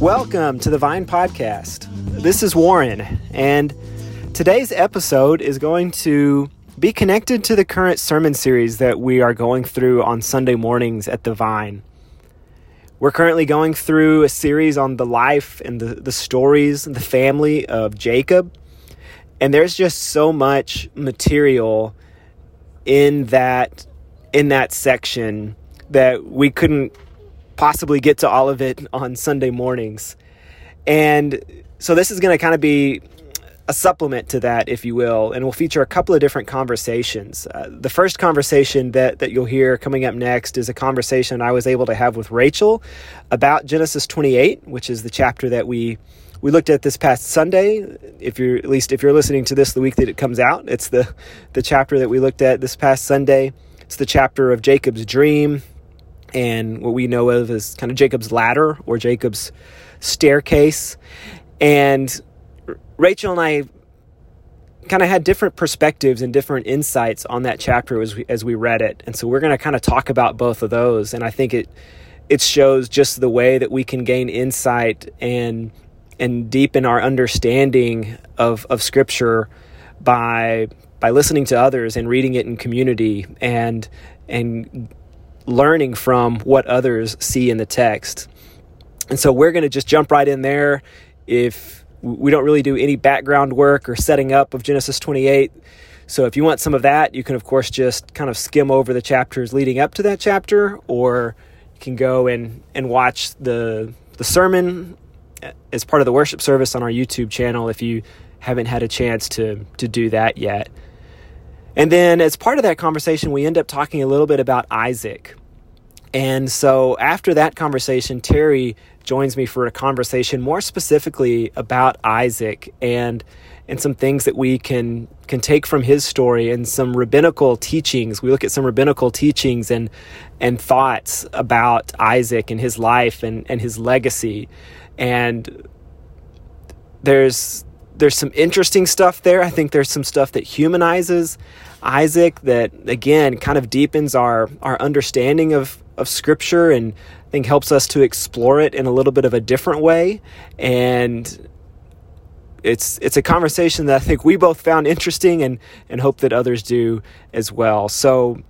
Welcome to the Vine Podcast. This is Warren, and today's episode is going to be connected to the current sermon series that we are going through on Sunday mornings at the Vine. We're currently going through a series on the life and the, the stories the family of Jacob. And there's just so much material in that in that section that we couldn't possibly get to all of it on Sunday mornings. And so this is going to kind of be a supplement to that, if you will, and we'll feature a couple of different conversations. Uh, the first conversation that, that you'll hear coming up next is a conversation I was able to have with Rachel about Genesis 28, which is the chapter that we we looked at this past Sunday. If you're at least if you're listening to this the week that it comes out, it's the the chapter that we looked at this past Sunday. It's the chapter of Jacob's dream, and what we know of as kind of Jacob's ladder or Jacob's staircase. And Rachel and I kind of had different perspectives and different insights on that chapter as we, as we read it. And so we're going to kind of talk about both of those. And I think it it shows just the way that we can gain insight and and deepen our understanding of, of scripture by by listening to others and reading it in community and and learning from what others see in the text. And so we're going to just jump right in there. If we don't really do any background work or setting up of Genesis 28, so if you want some of that, you can of course just kind of skim over the chapters leading up to that chapter, or you can go and and watch the the sermon uh, as part of the worship service on our YouTube channel if you haven't had a chance to to do that yet. And then as part of that conversation, we end up talking a little bit about Isaac. And so after that conversation, Terry joins me for a conversation more specifically about Isaac and and some things that we can can take from his story and some rabbinical teachings. We look at some rabbinical teachings and and thoughts about Isaac and his life and, and his legacy. And there's there's some interesting stuff there. I think there's some stuff that humanizes Isaac that again kind of deepens our our understanding of of scripture and I think helps us to explore it in a little bit of a different way and it's it's a conversation that I think we both found interesting and and hope that others do as well. So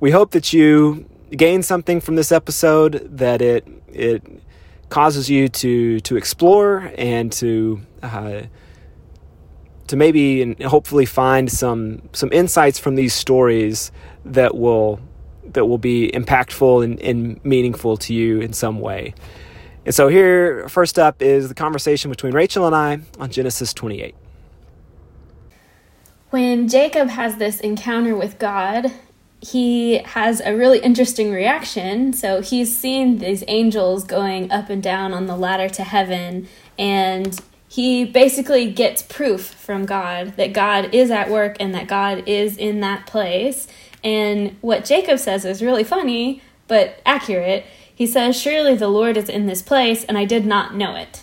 we hope that you gain something from this episode that it it causes you to to explore and to uh, to maybe and hopefully find some some insights from these stories that will that will be impactful and, and meaningful to you in some way. And so here first up is the conversation between Rachel and I on Genesis 28. When Jacob has this encounter with God, he has a really interesting reaction. So he's seen these angels going up and down on the ladder to heaven, and he basically gets proof from God that God is at work and that God is in that place. And what Jacob says is really funny, but accurate. He says, Surely the Lord is in this place, and I did not know it.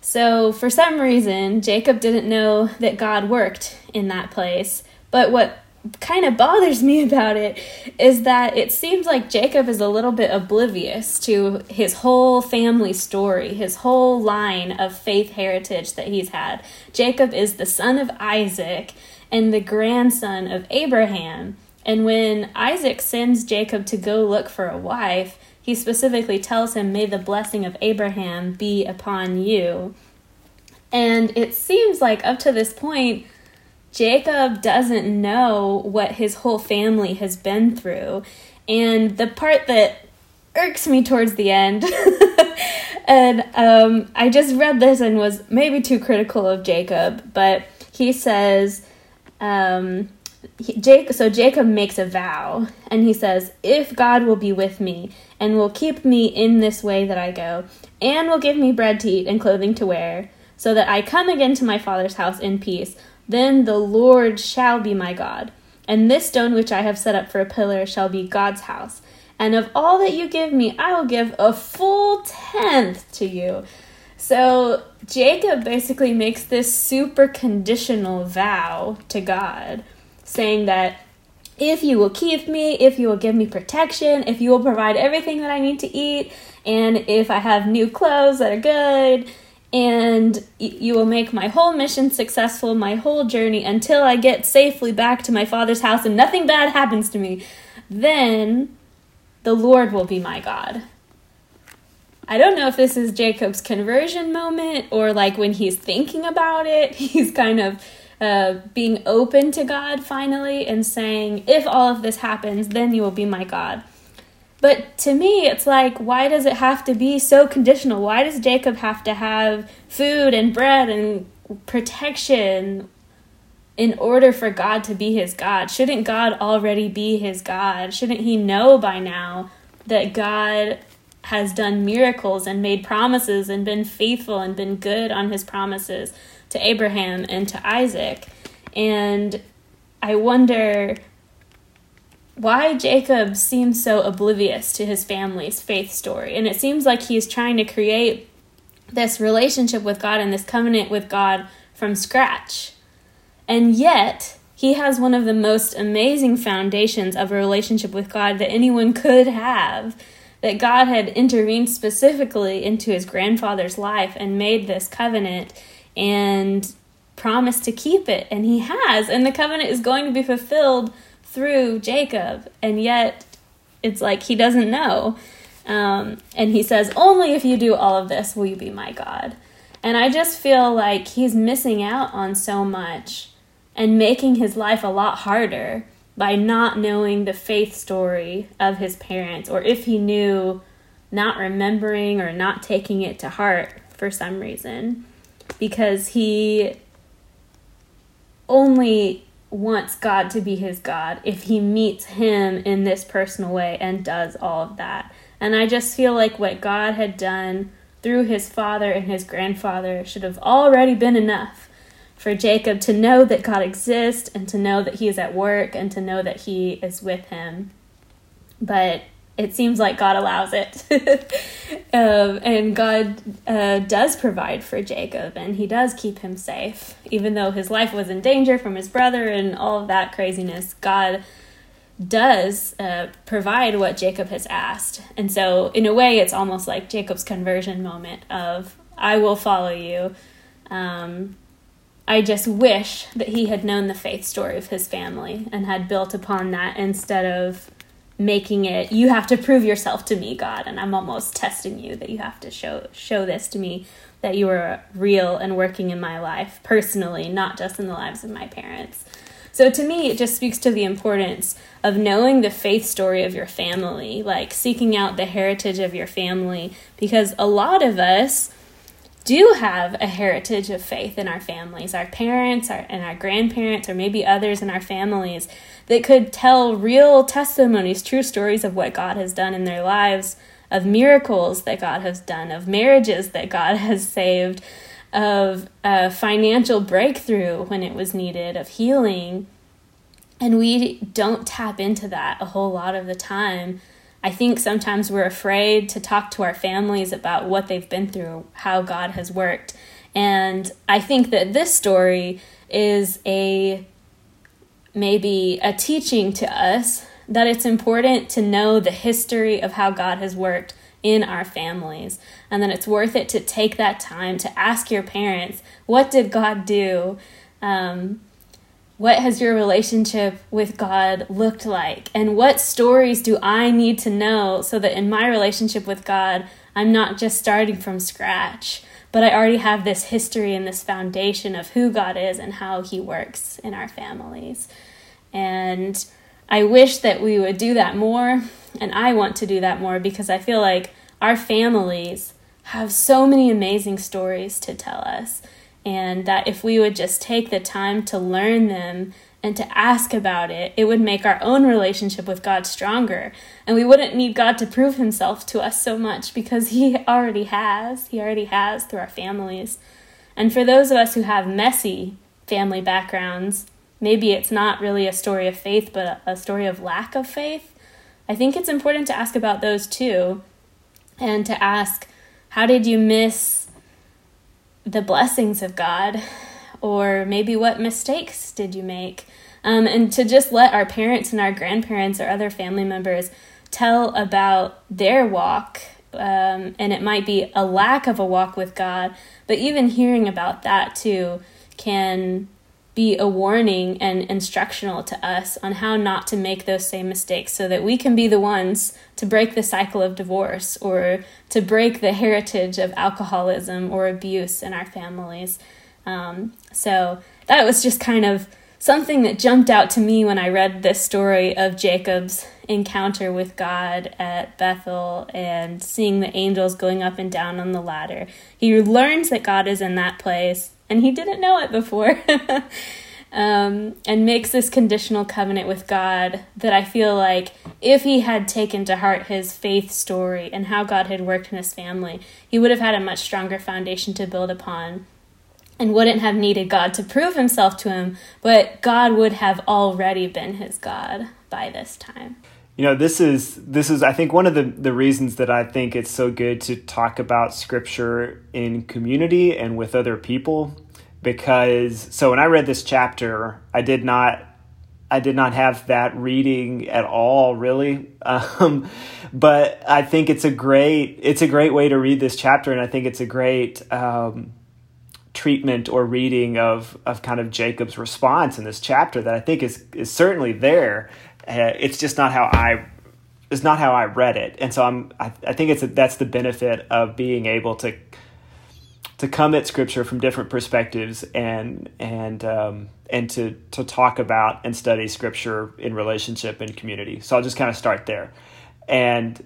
So, for some reason, Jacob didn't know that God worked in that place. But what kind of bothers me about it is that it seems like Jacob is a little bit oblivious to his whole family story, his whole line of faith heritage that he's had. Jacob is the son of Isaac and the grandson of Abraham. And when Isaac sends Jacob to go look for a wife, he specifically tells him, May the blessing of Abraham be upon you. And it seems like up to this point, Jacob doesn't know what his whole family has been through. And the part that irks me towards the end, and um, I just read this and was maybe too critical of Jacob, but he says, um, he, Jacob, so Jacob makes a vow, and he says, If God will be with me, and will keep me in this way that I go, and will give me bread to eat and clothing to wear, so that I come again to my father's house in peace, then the Lord shall be my God, and this stone which I have set up for a pillar shall be God's house. And of all that you give me, I will give a full tenth to you. So Jacob basically makes this super conditional vow to God, saying that if you will keep me, if you will give me protection, if you will provide everything that I need to eat, and if I have new clothes that are good, and you will make my whole mission successful, my whole journey until I get safely back to my father's house and nothing bad happens to me, then the Lord will be my God. I don't know if this is Jacob's conversion moment or like when he's thinking about it, he's kind of uh, being open to God finally and saying, if all of this happens, then you will be my God. But to me, it's like, why does it have to be so conditional? Why does Jacob have to have food and bread and protection in order for God to be his God? Shouldn't God already be his God? Shouldn't he know by now that God has done miracles and made promises and been faithful and been good on his promises to Abraham and to Isaac. And I wonder why Jacob seems so oblivious to his family's faith story. And it seems like he's trying to create this relationship with God and this covenant with God from scratch. And yet, he has one of the most amazing foundations of a relationship with God that anyone could have that God had intervened specifically into his grandfather's life and made this covenant and promised to keep it. And he has. And the covenant is going to be fulfilled through Jacob. And yet, it's like he doesn't know. Um, and he says, Only if you do all of this will you be my God. And I just feel like he's missing out on so much and making his life a lot harder by not knowing the faith story of his parents, or if he knew, not remembering or not taking it to heart for some reason, because he only wants God to be his God if he meets him in this personal way and does all of that. And I just feel like what God had done through his father and his grandfather should have already been enough for Jacob to know that God exists and to know that he is at work and to know that he is with him. But it seems like God allows it. um, and God uh, does provide for Jacob and he does keep him safe. Even though his life was in danger from his brother and all of that craziness, God does uh, provide what Jacob has asked. And so, in a way, it's almost like Jacob's conversion moment of, I will follow you. Um, I just wish that he had known the faith story of his family and had built upon that instead of making it you have to prove yourself to me god. And i'm almost testing you that you have to show show this to me that you are real and working in my life personally not just in the lives of my parents. So to me it just speaks to the importance of knowing the faith story of your family like seeking out the heritage of your family because a lot of us do have a heritage of faith in our families, our parents our, and our grandparents, or maybe others in our families that could tell real testimonies, true stories of what God has done in their lives, of miracles that God has done, of marriages that God has saved, of a financial breakthrough when it was needed, of healing. And we don't tap into that a whole lot of the time I think sometimes we're afraid to talk to our families about what they've been through, how God has worked. And I think that this story is a maybe a teaching to us that it's important to know the history of how God has worked in our families and that it's worth it to take that time to ask your parents what did god do um, what has your relationship with God looked like? And what stories do I need to know so that in my relationship with God, I'm not just starting from scratch, but I already have this history and this foundation of who God is and how He works in our families. And I wish that we would do that more, and I want to do that more because I feel like our families have so many amazing stories to tell us and that if we would just take the time to learn them and to ask about it, it would make our own relationship with God stronger. And we wouldn't need God to prove himself to us so much because he already has. He already has through our families. And for those of us who have messy family backgrounds, maybe it's not really a story of faith, but a story of lack of faith. I think it's important to ask about those too and to ask, how did you miss the blessings of God, or maybe what mistakes did you make? Um, and to just let our parents and our grandparents or other family members tell about their walk um, and it might be a lack of a walk with God. But even hearing about that too can be a warning and instructional to us on how not to make those same mistakes so that we can be the ones to break the cycle of divorce or to break the heritage of alcoholism or abuse in our families. Um, so that was just kind of something that jumped out to me when I read this story of Jacob's encounter with God at Bethel and seeing the angels going up and down on the ladder. He learns that God is in that place and he didn't know it before. um, and makes this conditional covenant with God that I feel like if he had taken to heart his faith story and how God had worked in his family, he would have had a much stronger foundation to build upon and wouldn't have needed God to prove himself to him, but God would have already been his God by this time. You know, this is this is I think one of the the reasons that I think it's so good to talk about scripture in community and with other people because so when I read this chapter, I did not I did not have that reading at all, really. Um, but I think it's a great it's a great way to read this chapter, and I think it's a great um, treatment or reading of of kind of Jacob's response in this chapter that I think is is certainly there. Uh, it's just not how I it's not how I read it, and so I'm I, I think it's a, that's the benefit of being able to to come at scripture from different perspectives and and um, and to to talk about and study scripture in relationship and community. So I'll just kind of start there, and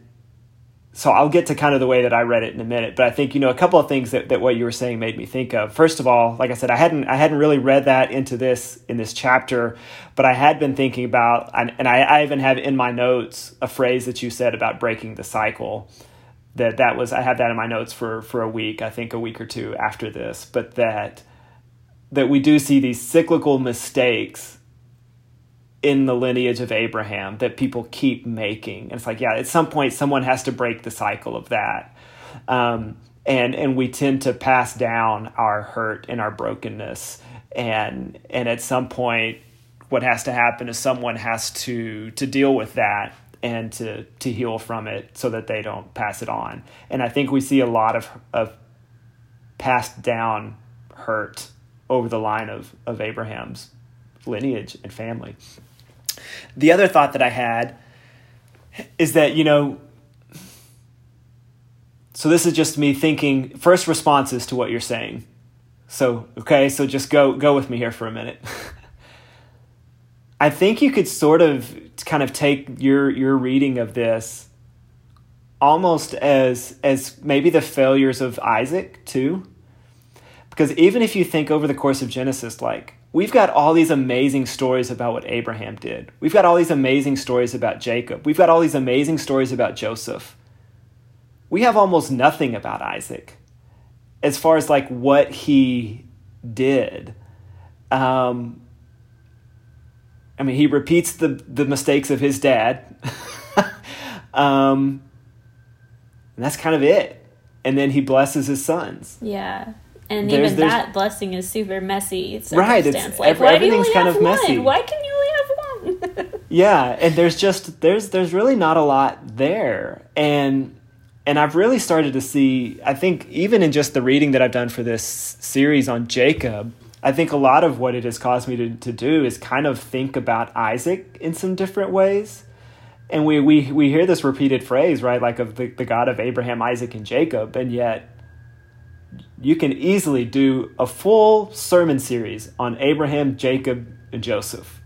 so I'll get to kind of the way that I read it in a minute. But I think you know a couple of things that, that what you were saying made me think of. First of all, like I said, I hadn't I hadn't really read that into this in this chapter, but I had been thinking about and, I, I even have in my notes a phrase that you said about breaking the cycle that that was I had that in my notes for for a week, I think a week or two after this, but that that we do see these cyclical mistakes in the lineage of Abraham that people keep making. And it's like, yeah, at some point someone has to break the cycle of that. Um, and and we tend to pass down our hurt and our brokenness and and at some point what has to happen is someone has to to deal with that and to to heal from it so that they don't pass it on. And I think we see a lot of of passed down hurt over the line of of Abraham's lineage and family. The other thought that I had is that you know so this is just me thinking first responses to what you're saying. So, okay, so just go go with me here for a minute. I think you could sort of kind of take your your reading of this almost as as maybe the failures of Isaac too. Because even if you think over the course of Genesis like we've got all these amazing stories about what Abraham did. We've got all these amazing stories about Jacob. We've got all these amazing stories about Joseph. We have almost nothing about Isaac as far as like what he did. Um, I mean, he repeats the the mistakes of his dad, um, and that's kind of it. And then he blesses his sons. Yeah, and there's, even there's, that blessing is super messy. Right, it's like, every, everything's kind of one? messy. Why can you only have one? yeah, and there's just there's there's really not a lot there, and and I've really started to see. I think even in just the reading that I've done for this series on Jacob I think a lot of what it has caused me to, to do is kind of think about Isaac in some different ways. And we, we, we hear this repeated phrase, right? Like of the, the God of Abraham, Isaac, and Jacob. And yet, you can easily do a full sermon series on Abraham, Jacob, and Joseph.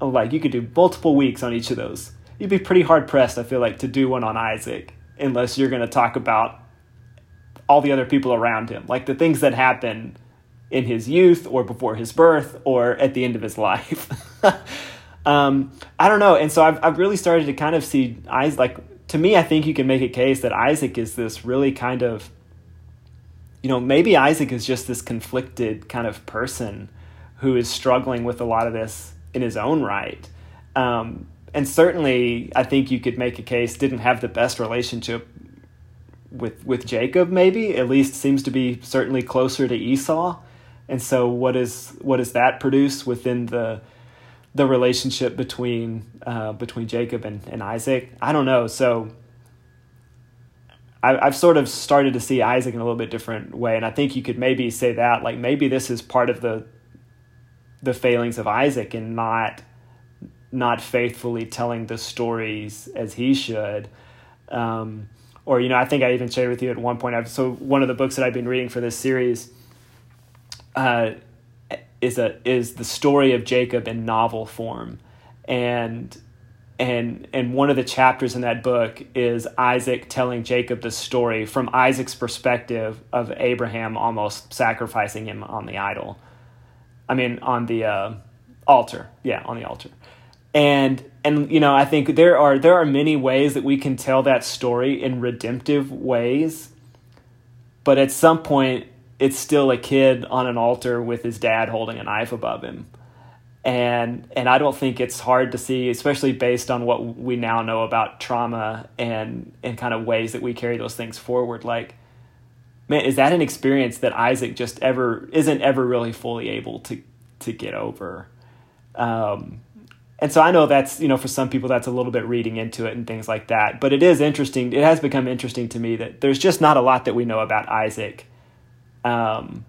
Like, you could do multiple weeks on each of those. You'd be pretty hard pressed, I feel like, to do one on Isaac, unless you're going to talk about all the other people around him, like the things that happen in his youth or before his birth or at the end of his life. um, I don't know. And so I've, I've really started to kind of see Isaac, like, to me, I think you can make a case that Isaac is this really kind of, you know, maybe Isaac is just this conflicted kind of person who is struggling with a lot of this in his own right. Um, and certainly, I think you could make a case didn't have the best relationship with with Jacob. Maybe at least seems to be certainly closer to Esau. And so, what is what does that produce within the the relationship between uh, between Jacob and, and Isaac? I don't know. So, I, I've sort of started to see Isaac in a little bit different way, and I think you could maybe say that like maybe this is part of the the failings of Isaac in not not faithfully telling the stories as he should. Um, or you know, I think I even shared with you at one point. I've, so one of the books that I've been reading for this series uh, is a is the story of Jacob in novel form, and and and one of the chapters in that book is Isaac telling Jacob the story from Isaac's perspective of Abraham almost sacrificing him on the idol. I mean, on the uh, altar. Yeah, on the altar. And and you know, I think there are there are many ways that we can tell that story in redemptive ways. But at some point it's still a kid on an altar with his dad holding a knife above him and and I don't think it's hard to see, especially based on what we now know about trauma and and kind of ways that we carry those things forward. Like, man, is that an experience that Isaac just ever isn't ever really fully able to to get over? Um, and so I know that's you know for some people that's a little bit reading into it and things like that. But it is interesting. It has become interesting to me that there's just not a lot that we know about Isaac. Um,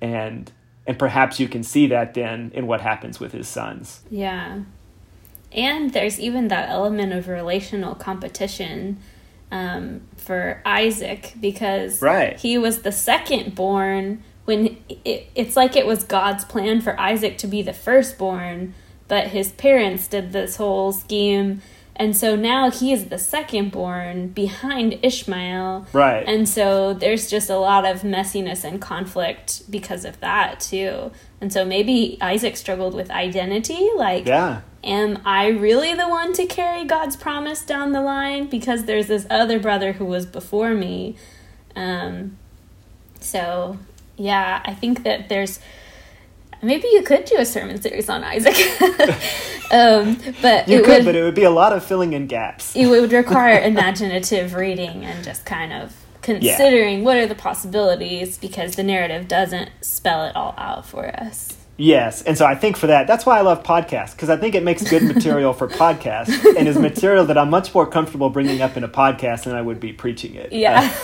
and and perhaps you can see that then in what happens with his sons. Yeah. And there's even that element of relational competition um, for Isaac because right. he was the second born when it, it's like it was God's plan for Isaac to be the firstborn, but his parents did this whole scheme and so now he is the second born behind Ishmael. Right. And so there's just a lot of messiness and conflict because of that too. And so maybe Isaac struggled with identity like yeah. am I really the one to carry God's promise down the line because there's this other brother who was before me. Um so yeah, I think that there's maybe you could do a sermon series on Isaac. um, but you could, would, but it would be a lot of filling in gaps. it would require imaginative reading and just kind of considering yeah. what are the possibilities because the narrative doesn't spell it all out for us. Yes, and so I think for that, that's why I love podcasts because I think it makes good material for podcasts, and is material that I'm much more comfortable bringing up in a podcast than I would be preaching it. Yeah,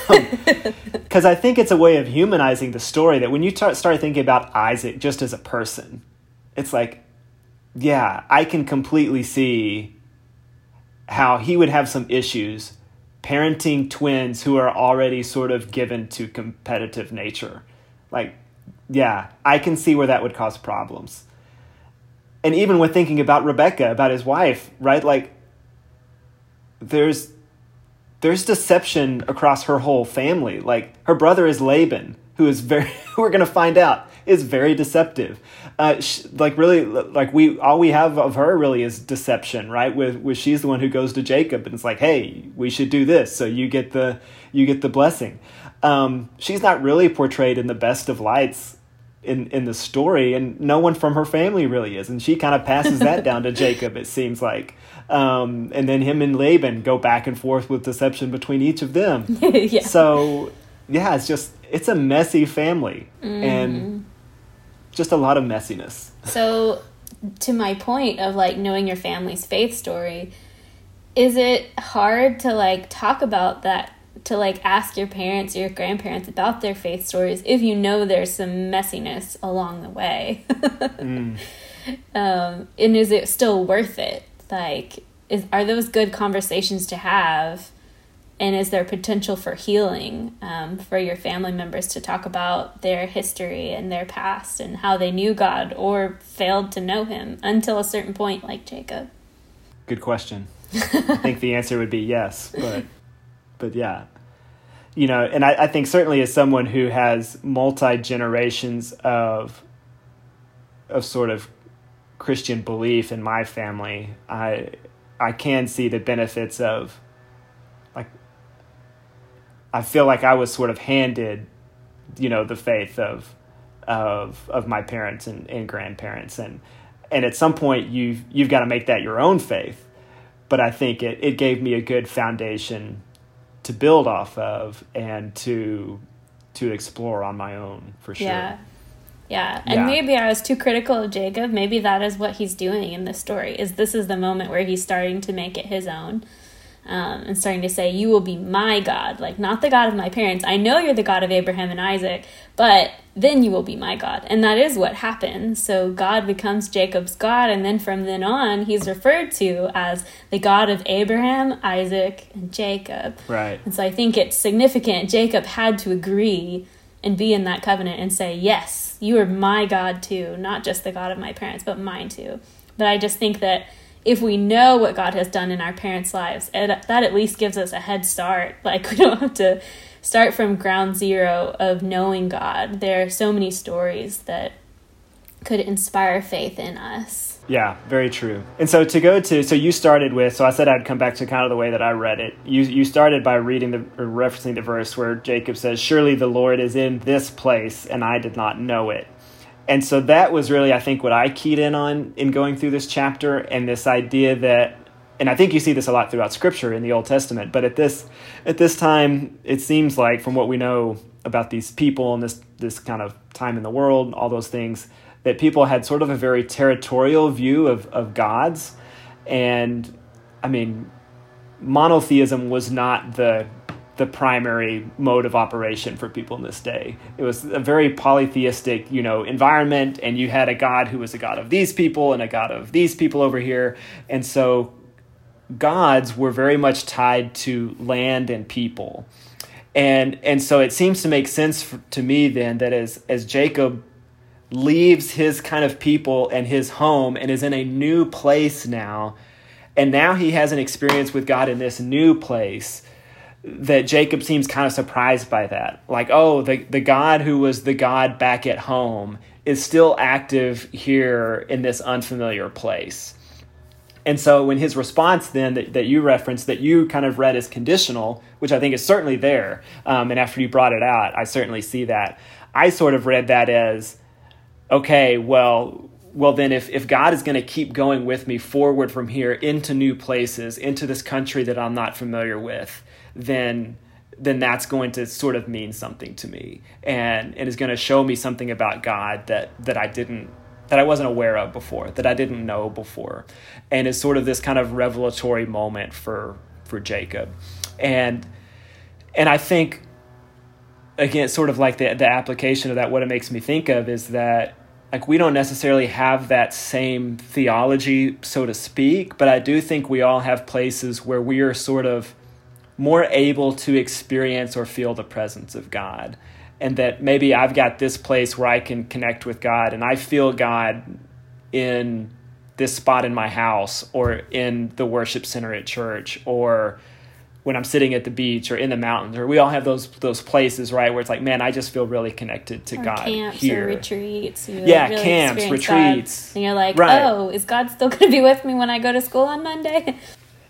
because um, I think it's a way of humanizing the story. That when you start start thinking about Isaac just as a person, it's like, yeah, I can completely see how he would have some issues parenting twins who are already sort of given to competitive nature, like yeah, I can see where that would cause problems. And even with thinking about Rebecca, about his wife, right? Like there's there's deception across her whole family. Like her brother is Laban, who is very we're going to find out is very deceptive. Uh, she, like really like we all we have of her really is deception, right? With with she's the one who goes to Jacob and it's like, "Hey, we should do this so you get the you get the blessing." Um, she's not really portrayed in the best of lights in in the story, and no one from her family really is, and she kind of passes that down to Jacob. It seems like, um, and then him and Laban go back and forth with deception between each of them. yeah. So, yeah, it's just it's a messy family, mm. and just a lot of messiness. So, to my point of like knowing your family's faith story, is it hard to like talk about that to like ask your parents or your grandparents about their faith stories if you know there's some messiness along the way. mm. um, and is it still worth it? Like, is are those good conversations to have? And is there potential for healing um, for your family members to talk about their history and their past and how they knew God or failed to know Him until a certain point, like Jacob? Good question. I think the answer would be yes, but but yeah, you know, and I, I think certainly as someone who has multi generations of of sort of Christian belief in my family, I I can see the benefits of like I feel like I was sort of handed, you know, the faith of of of my parents and, and grandparents and and at some point you've you've got to make that your own faith. But I think it, it gave me a good foundation to build off of and to to explore on my own for sure. Yeah. Yeah. And yeah. maybe I was too critical of Jacob. Maybe that is what he's doing in this story. Is this is the moment where he's starting to make it his own. um, and starting to say, You will be my God, like not the God of my parents. I know you're the God of Abraham and Isaac, but then you will be my God. And that is what happens. So God becomes Jacob's God, and then from then on, he's referred to as the God of Abraham, Isaac, and Jacob. Right. And so I think it's significant. Jacob had to agree and be in that covenant and say, Yes, you are my God too, not just the God of my parents, but mine too. But I just think that if we know what God has done in our parents' lives, it, that at least gives us a head start. Like we don't have to start from ground zero of knowing God. There are so many stories that could inspire faith in us. Yeah, very true. And so to go to, so you started with, so I said I'd come back to kind of the way that I read it. You you started by reading the or referencing the verse where Jacob says, "Surely the Lord is in this place, and I did not know it." and so that was really i think what i keyed in on in going through this chapter and this idea that and i think you see this a lot throughout scripture in the old testament but at this at this time it seems like from what we know about these people and this this kind of time in the world and all those things that people had sort of a very territorial view of of gods and i mean monotheism was not the the primary mode of operation for people in this day. It was a very polytheistic, you know, environment, and you had a god who was a god of these people and a god of these people over here, and so gods were very much tied to land and people, and and so it seems to make sense for, to me then that as as Jacob leaves his kind of people and his home and is in a new place now, and now he has an experience with God in this new place that Jacob seems kind of surprised by that. Like, oh, the, the God who was the God back at home is still active here in this unfamiliar place. And so, when his response then that, that you referenced, that you kind of read as conditional, which I think is certainly there, um, and after you brought it out, I certainly see that. I sort of read that as, okay, well, well then if, if god is going to keep going with me forward from here into new places into this country that i'm not familiar with then then that's going to sort of mean something to me and and is going to show me something about God that that I didn't that I wasn't aware of before, that I didn't know before. And it's sort of this kind of revelatory moment for for Jacob. And and I think again sort of like the the application of that what it makes me think of is that like we don't necessarily have that same theology so to speak, but I do think we all have places where we are sort of more able to experience or feel the presence of God. And that maybe I've got this place where I can connect with God and I feel God in this spot in my house or in the worship center at church or when I'm sitting at the beach or in the mountains, or we all have those those places, right, where it's like, man, I just feel really connected to or God camps here. Or retreats. You yeah, really camps, retreats, God, and you're like, right. oh, is God still going to be with me when I go to school on Monday?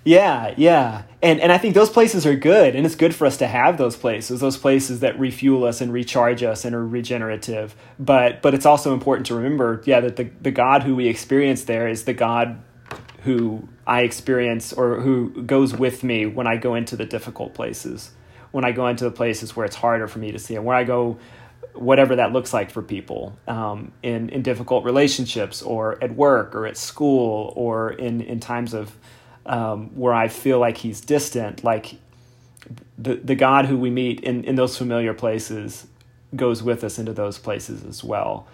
Yeah, yeah. And and I think those places are good and it's good for us to have those places, those places that refuel us and recharge us and are regenerative. But but it's also important to remember, yeah, that the, the God who we experience there is the God who I experience or who goes with me when I go into the difficult places. When I go into the places where it's harder for me to see and where I go whatever that looks like for people um, in, in difficult relationships or at work or at school or in, in times of um, where I feel like he's distant, like the the God who we meet in, in those familiar places goes with us into those places as well.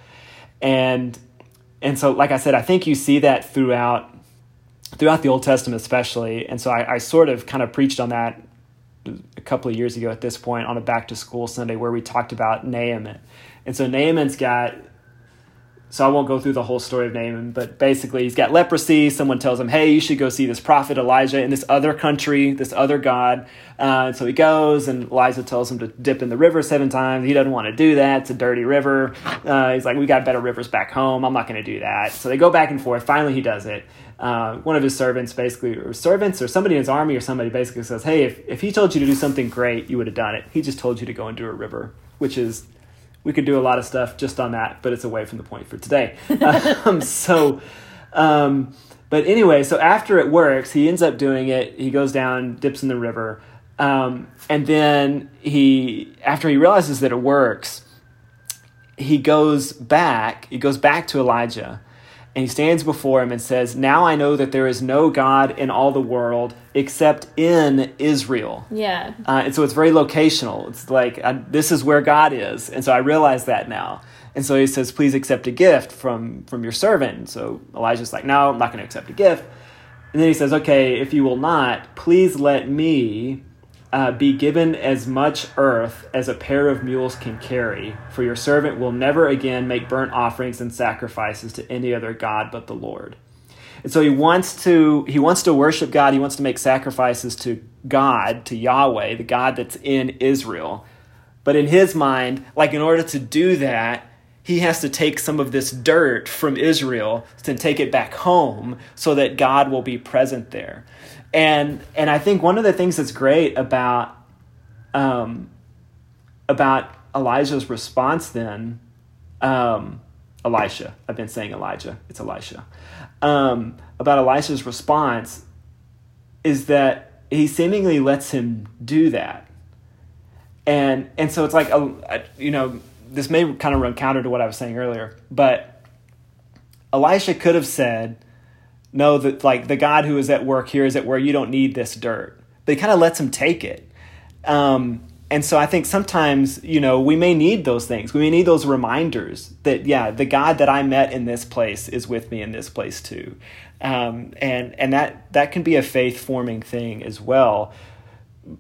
And and so like I said, I think you see that throughout throughout the Old Testament especially. And so I, I sort of kind of preached on that a couple of years ago at this point on a back to school Sunday where we talked about Naaman. And so Naaman's got so I won't go through the whole story of Naaman, but basically he's got leprosy. Someone tells him, "Hey, you should go see this prophet Elijah in this other country, this other god." Uh, and so he goes, and Elijah tells him to dip in the river seven times. He doesn't want to do that; it's a dirty river. Uh, he's like, "We got better rivers back home. I'm not going to do that." So they go back and forth. Finally, he does it. Uh, one of his servants, basically, or servants, or somebody in his army, or somebody, basically says, "Hey, if if he told you to do something great, you would have done it. He just told you to go into a river," which is we could do a lot of stuff just on that, but it's away from the point for today. um, so, um, but anyway, so after it works, he ends up doing it. He goes down, dips in the river, um, and then he, after he realizes that it works, he goes back. He goes back to Elijah, and he stands before him and says, Now I know that there is no God in all the world except in Israel. Yeah. Uh, and so it's very locational. It's like, uh, this is where God is. And so I realize that now. And so he says, Please accept a gift from, from your servant. And so Elijah's like, No, I'm not going to accept a gift. And then he says, Okay, if you will not, please let me uh, be given as much earth as a pair of mules can carry, for your servant will never again make burnt offerings and sacrifices to any other god but the Lord. And so he wants to he wants to worship God, he wants to make sacrifices to God, to Yahweh, the God that's in Israel. But in his mind, like in order to do that, he has to take some of this dirt from Israel and take it back home so that God will be present there and and I think one of the things that's great about um, about Elijah's response then, um, Elisha. I've been saying Elijah. It's Elisha. Um, about Elisha's response is that he seemingly lets him do that, and and so it's like a, you know this may kind of run counter to what I was saying earlier, but Elisha could have said know that like the God who is at work here is at where you don't need this dirt. But he kind of lets him take it. Um, and so I think sometimes, you know, we may need those things. We may need those reminders that, yeah, the God that I met in this place is with me in this place too. Um, and and that that can be a faith forming thing as well.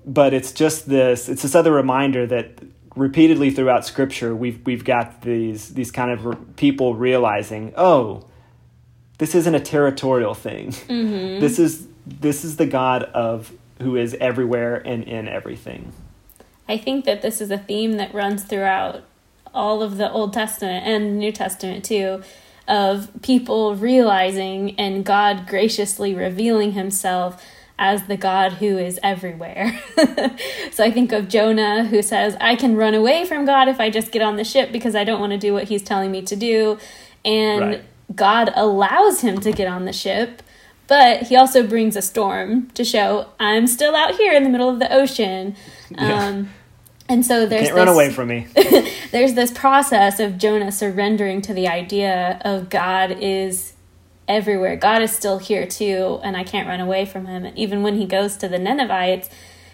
But it's just this it's this other reminder that repeatedly throughout Scripture we've we've got these these kind of re- people realizing, oh, this isn't a territorial thing. Mm-hmm. This is this is the God of who is everywhere and in everything. I think that this is a theme that runs throughout all of the Old Testament and New Testament too of people realizing and God graciously revealing himself as the God who is everywhere. so I think of Jonah who says, I can run away from God if I just get on the ship because I don't want to do what he's telling me to do. And right. God allows him to get on the ship, but he also brings a storm to show I'm still out here in the middle of the ocean. Yeah. Um, and so there's can't this, run away from me. there's this process of Jonah surrendering to the idea of God is everywhere. God is still here too, and I can't run away from him. And Even when he goes to the Ninevites,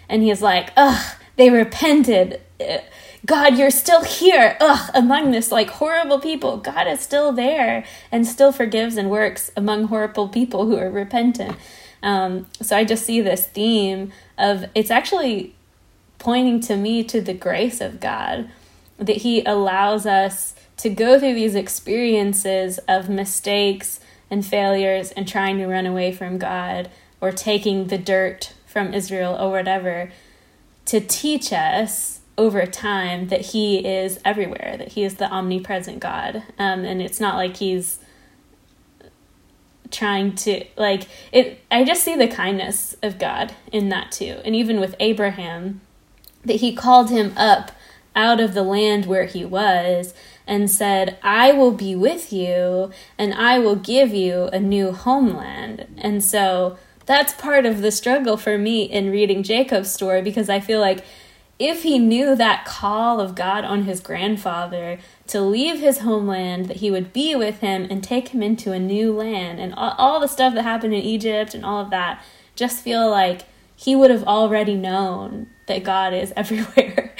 and he's like, "Ugh, they repented." God, you're still here, ugh, among this like horrible people. God is still there and still forgives and works among horrible people who are repentant. Um, so I just see this theme of it's actually pointing to me to the grace of God that He allows us to go through these experiences of mistakes and failures and trying to run away from God or taking the dirt from Israel or whatever to teach us over time that he is everywhere, that he is the omnipresent God. Um, and it's not like he's trying to like it I just see the kindness of God in that too. And even with Abraham that he called him up out of the land where he was and said, I will be with you and I will give you a new homeland. And so that's part of the struggle for me in reading Jacob's story because I feel like if he knew that call of God on his grandfather to leave his homeland, that he would be with him and take him into a new land, and all, all the stuff that happened in Egypt and all of that, just feel like he would have already known that God is everywhere.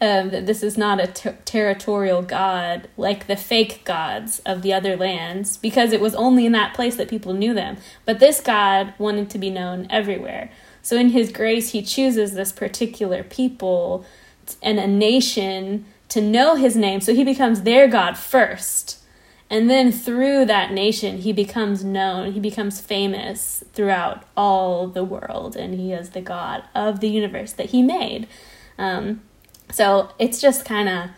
um, that this is not a ter- territorial God like the fake gods of the other lands, because it was only in that place that people knew them. But this God wanted to be known everywhere. So in his grace, he chooses this particular people and a nation to know his name. So he becomes their God first. And then through that nation, he becomes known, he becomes famous throughout all the world, and he is the God of the universe that he made. Um, so it's just kind of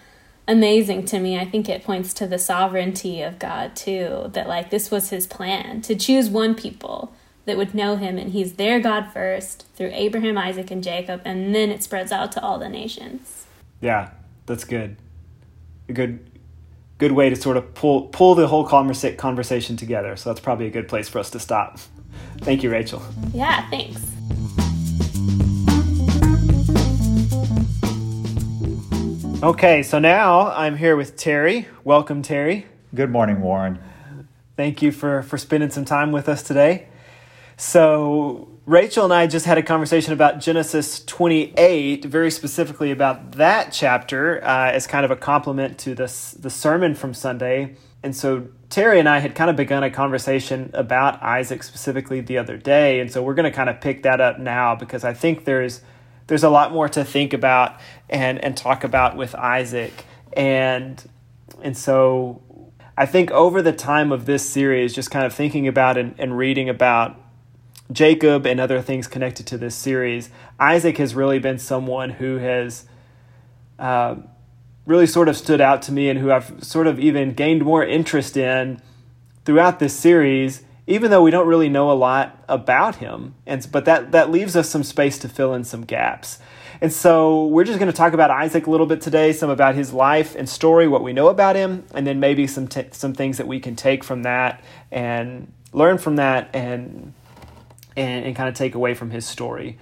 amazing to me. I think it points to the sovereignty of God, too, that like this was his plan to choose one people that would know him, and he's their God first through Abraham, Isaac, and Jacob, and then it spreads out to all the nations. Yeah, that's good. A good good way to sort of pull pull the whole conversa- conversation together. So that's probably a good place for us to stop. Thank you, Rachel. Yeah, thanks. Okay, so now I'm here with Terry. Welcome, Terry. Good morning, Warren. Thank you for, for spending some time with us today. So, Rachel and I just had a conversation about Genesis 28, very specifically about that chapter, uh, as kind of a complement to this, the sermon from Sunday. And so, Terry and I had kind of begun a conversation about Isaac specifically the other day. And so, we're going to kind of pick that up now because I think there's there's a lot more to think about and, and talk about with Isaac. And and so I think over the time of this series, just kind of thinking about and, and reading about Jacob and other things connected to this series, Isaac has really been someone who has uh, really sort of stood out to me and who I've sort of even gained more interest in throughout this series, even though we don't really know a lot about him. And but that that leaves us some space to fill in some gaps. And so we're just going to talk about Isaac a little bit today, some about his life and story, what we know about him, and then maybe some t- some things that we can take from that and learn from that and and, and kind of take away from his story.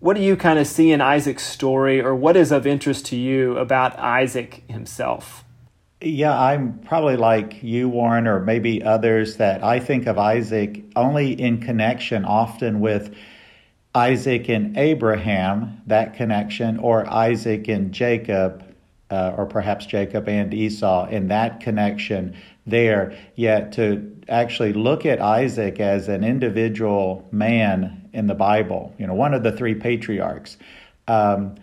What do you kind of see in Isaac's story, or what is of interest to you about Isaac himself? Yeah, I'm probably like you, Warren, or maybe others that I think of Isaac only in connection often with Isaac and Abraham, that connection, or Isaac and Jacob, uh, or perhaps Jacob and Esau, in that connection there. Yet to actually look at Isaac as an individual man in the Bible, you know, one of the three patriarchs. Um,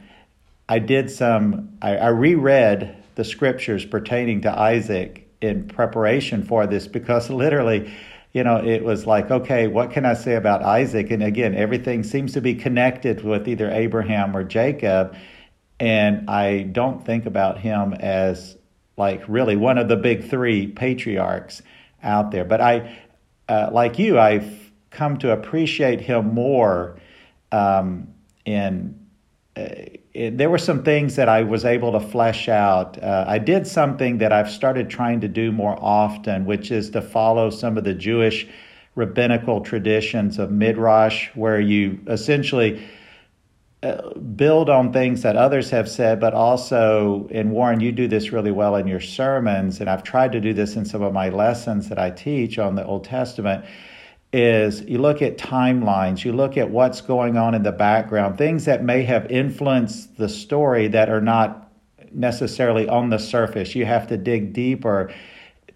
I did some, I, I reread the scriptures pertaining to Isaac in preparation for this because literally, you know, it was like, okay, what can I say about Isaac? And again, everything seems to be connected with either Abraham or Jacob. And I don't think about him as like really one of the big three patriarchs out there. But I, uh, like you, I've come to appreciate him more um, in. Uh, it, there were some things that I was able to flesh out. Uh, I did something that I've started trying to do more often, which is to follow some of the Jewish rabbinical traditions of midrash, where you essentially Uh, build on things that others have said, but also, and Warren, you do this really well in your sermons, and I've tried to do this in some of my lessons that I teach on the Old Testament. Is you look at timelines, you look at what's going on in the background, things that may have influenced the story that are not necessarily on the surface. You have to dig deeper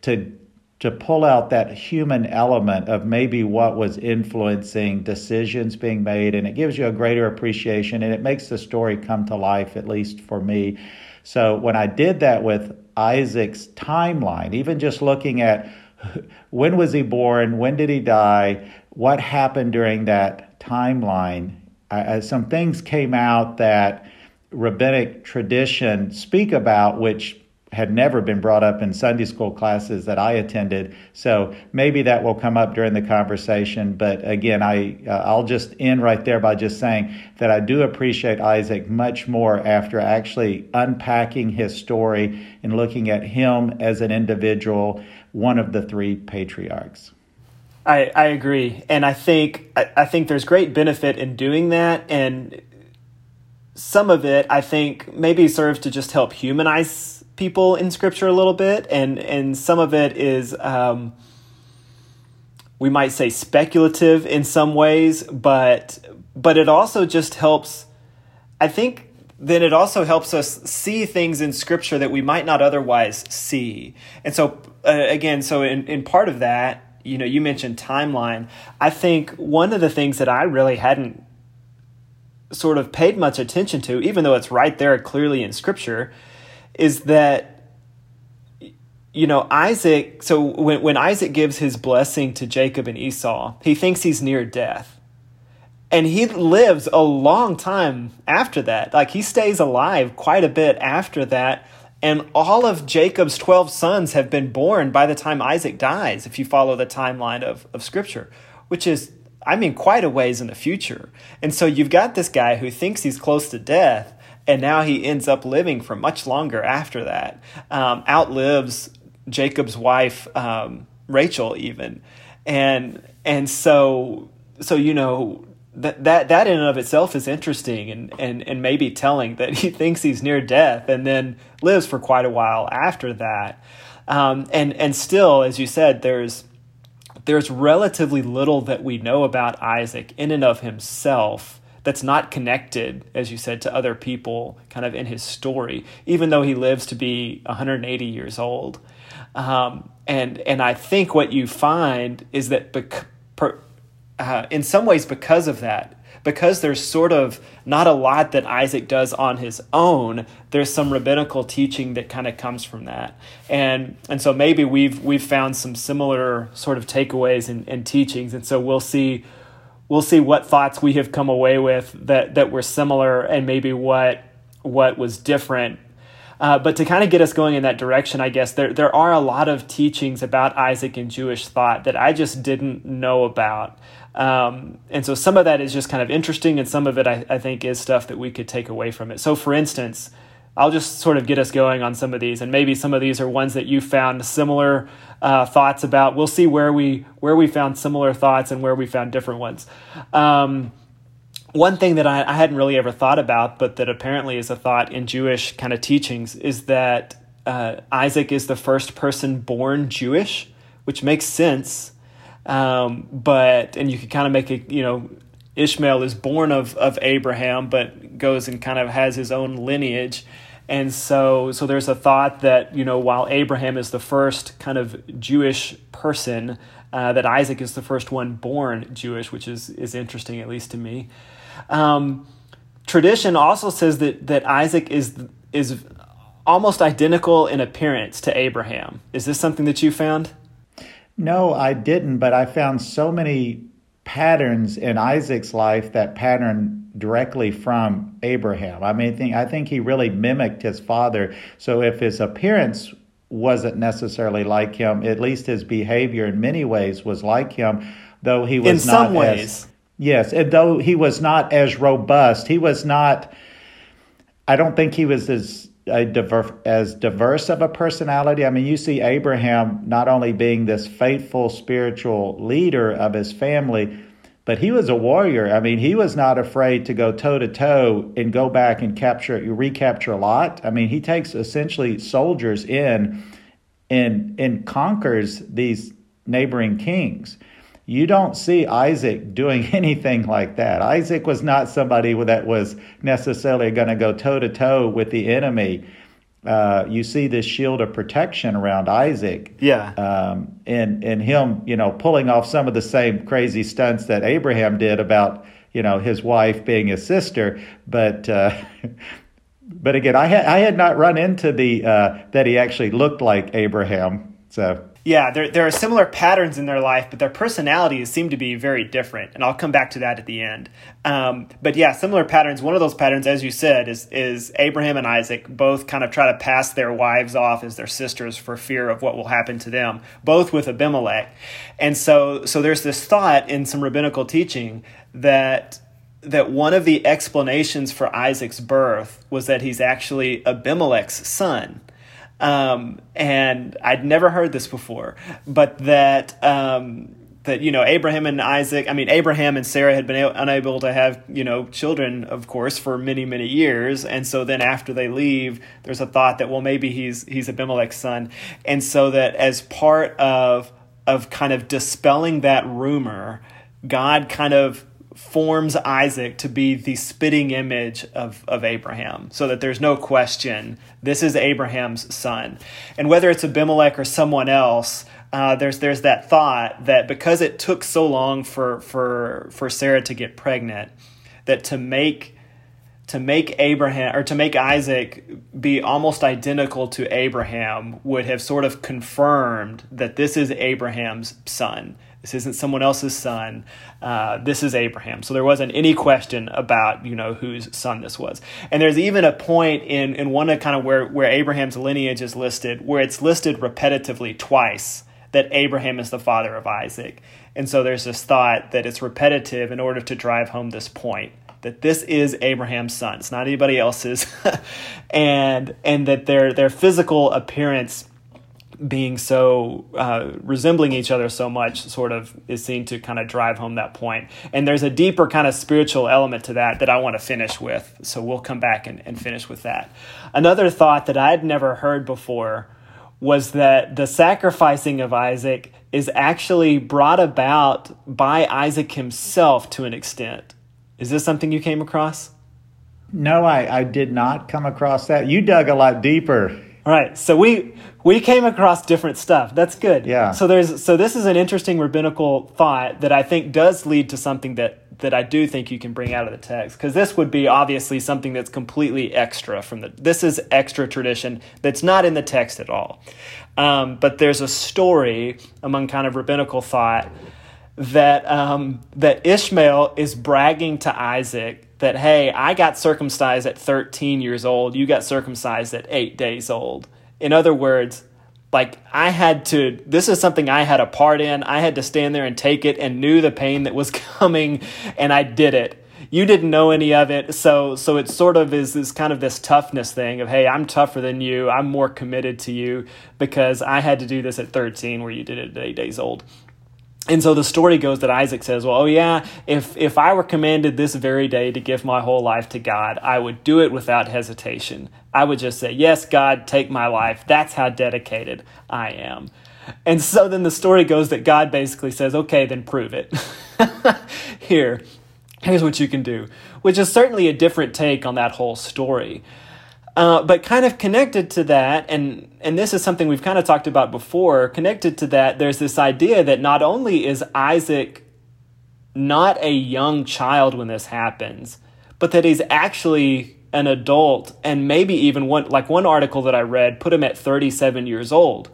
to to pull out that human element of maybe what was influencing decisions being made and it gives you a greater appreciation and it makes the story come to life at least for me. So when i did that with isaac's timeline even just looking at when was he born when did he die what happened during that timeline uh, some things came out that rabbinic tradition speak about which had never been brought up in Sunday school classes that I attended. So maybe that will come up during the conversation. But again, I uh, I'll just end right there by just saying that I do appreciate Isaac much more after actually unpacking his story and looking at him as an individual, one of the three patriarchs. I, I agree, and I think I, I think there's great benefit in doing that, and some of it I think maybe serves to just help humanize people in scripture a little bit and and some of it is um, we might say speculative in some ways but but it also just helps i think then it also helps us see things in scripture that we might not otherwise see. And so uh, again so in, in part of that you know you mentioned timeline. I think one of the things that i really hadn't sort of paid much attention to even though it's right there clearly in scripture is that you know Isaac so when when Isaac gives his blessing to Jacob and Esau, he thinks he's near death. And he lives a long time after that. Like he stays alive quite a bit after that. And all of Jacob's 12 sons have been born by the time Isaac dies, if you follow the timeline of, of Scripture, which is, I mean, quite a ways in the future. And so you've got this guy who thinks he's close to death, and now he ends up living for much longer after that. Um, outlives Jacob's wife um, Rachel even, and and so so you know that that that in and of itself is interesting and and and maybe telling that he thinks he's near death and then lives for quite a while after that. Um, and and still, as you said, there's there's relatively little that we know about Isaac in and of himself that's not connected, as you said, to other people kind of in his story, even though he lives to be 180 years old. Um, and and I think what you find is that bec- per, uh, in some ways because of that, because there's sort of not a lot that Isaac does on his own, there's some rabbinical teaching that kind of comes from that. And and so maybe we've we've found some similar sort of takeaways and, and teachings. And so we'll see we'll see what thoughts we have come away with that that were similar and maybe what what was different uh, but to kind of get us going in that direction, I guess there there are a lot of teachings about Isaac and Jewish thought that I just didn't know about. Um, and so some of that is just kind of interesting, and some of it I, I think is stuff that we could take away from it. So, for instance, I'll just sort of get us going on some of these, and maybe some of these are ones that you found similar uh, thoughts about. We'll see where we where we found similar thoughts and where we found different ones. Um, one thing that I, I, hadn't really ever thought about, but that apparently is a thought in Jewish kind of teachings, is that uh, Isaac is the first person born Jewish, which makes sense. Um, but and you could kind of make a you know Ishmael is born of of Abraham, but goes and kind of has his own lineage. And so, so there's a thought that you know, while Abraham is the first kind of Jewish person, uh, that Isaac is the first one born Jewish, which is is interesting, at least to me. Um, tradition also says that that Isaac is is almost identical in appearance to Abraham. Is this something that you found? No, I didn't, but I found so many patterns in Isaac's life that pattern directly from Abraham. I mean, I think, I think he really mimicked his father. So if his appearance wasn't necessarily like him, at least his behavior in many ways was like him, though he was in some ways. As, Yes, and though he was not as robust, he was not. I don't think he was as diver, as diverse of a personality. I mean, you see Abraham not only being this faithful spiritual leader of his family, but he was a warrior. I mean, he was not afraid to go toe to toe and go back and capture, recapture lot. I mean, he takes essentially soldiers in and and conquers these neighboring kings you don't see Isaac doing anything like that. Isaac was not somebody that was necessarily going to go toe to toe with the enemy. Uh, you see this shield of protection around Isaac. Yeah. Um, and, and him, you know, pulling off some of the same crazy stunts that Abraham did about, you know, his wife being his sister. But, uh, but again, I had, I had not run into the, uh, that he actually looked like Abraham. So yeah, there, there are similar patterns in their life, but their personalities seem to be very different. And I'll come back to that at the end. Um, but yeah, similar patterns. One of those patterns, as you said, is, is Abraham and Isaac both kind of try to pass their wives off as their sisters for fear of what will happen to them, both with Abimelech. And so, so there's this thought in some rabbinical teaching that that one of the explanations for Isaac's birth was that he's actually Abimelech's son. Um, and I'd never heard this before, but that um, that you know Abraham and Isaac. I mean, Abraham and Sarah had been unable to have you know children, of course, for many many years, and so then after they leave, there's a thought that well maybe he's he's Abimelech's son, and so that as part of of kind of dispelling that rumor, God kind of forms Isaac to be the spitting image of, of Abraham, so that there's no question this is Abraham's son. And whether it's Abimelech or someone else, uh, there's there's that thought that because it took so long for for for Sarah to get pregnant, that to make to make Abraham or to make Isaac be almost identical to Abraham would have sort of confirmed that this is Abraham's son this isn't someone else's son. Uh, this is Abraham. So there wasn't any question about you know whose son this was. And there's even a point in in one of kind of where where Abraham's lineage is listed, where it's listed repetitively twice that Abraham is the father of Isaac. And so there's this thought that it's repetitive in order to drive home this point that this is Abraham's son. It's not anybody else's, and and that their their physical appearance being so uh, resembling each other so much sort of is seen to kind of drive home that point. and there's a deeper kind of spiritual element to that that i want to finish with so we'll come back and, and finish with that another thought that i'd never heard before was that the sacrificing of Isaac is actually brought about by Isaac himself to an extent. Is this something you came across? No, I, I did not come across that. You dug a lot deeper. All right. So we we came across different stuff. That's good. Yeah. So there's so this is an interesting rabbinical thought that I think does lead to something that that I do think you can bring out of the text because this would be obviously something that's completely extra from the. This is extra tradition that's not in the text at all. Um, but there's a story among kind of rabbinical thought that um, that Ishmael is bragging to Isaac that hey, I got circumcised at 13 years old. You got circumcised at eight days old. In other words, like I had to this is something I had a part in. I had to stand there and take it and knew the pain that was coming and I did it. You didn't know any of it. So so it sort of is this kind of this toughness thing of hey, I'm tougher than you. I'm more committed to you because I had to do this at 13 where you did it at 8 days old. And so the story goes that Isaac says, "Well, oh yeah, if if I were commanded this very day to give my whole life to God, I would do it without hesitation. I would just say, "Yes, God, take my life." That's how dedicated I am. And so then the story goes that God basically says, "Okay, then prove it." Here, here's what you can do, which is certainly a different take on that whole story. Uh, but kind of connected to that, and and this is something we've kind of talked about before. Connected to that, there's this idea that not only is Isaac not a young child when this happens, but that he's actually an adult, and maybe even one like one article that I read put him at 37 years old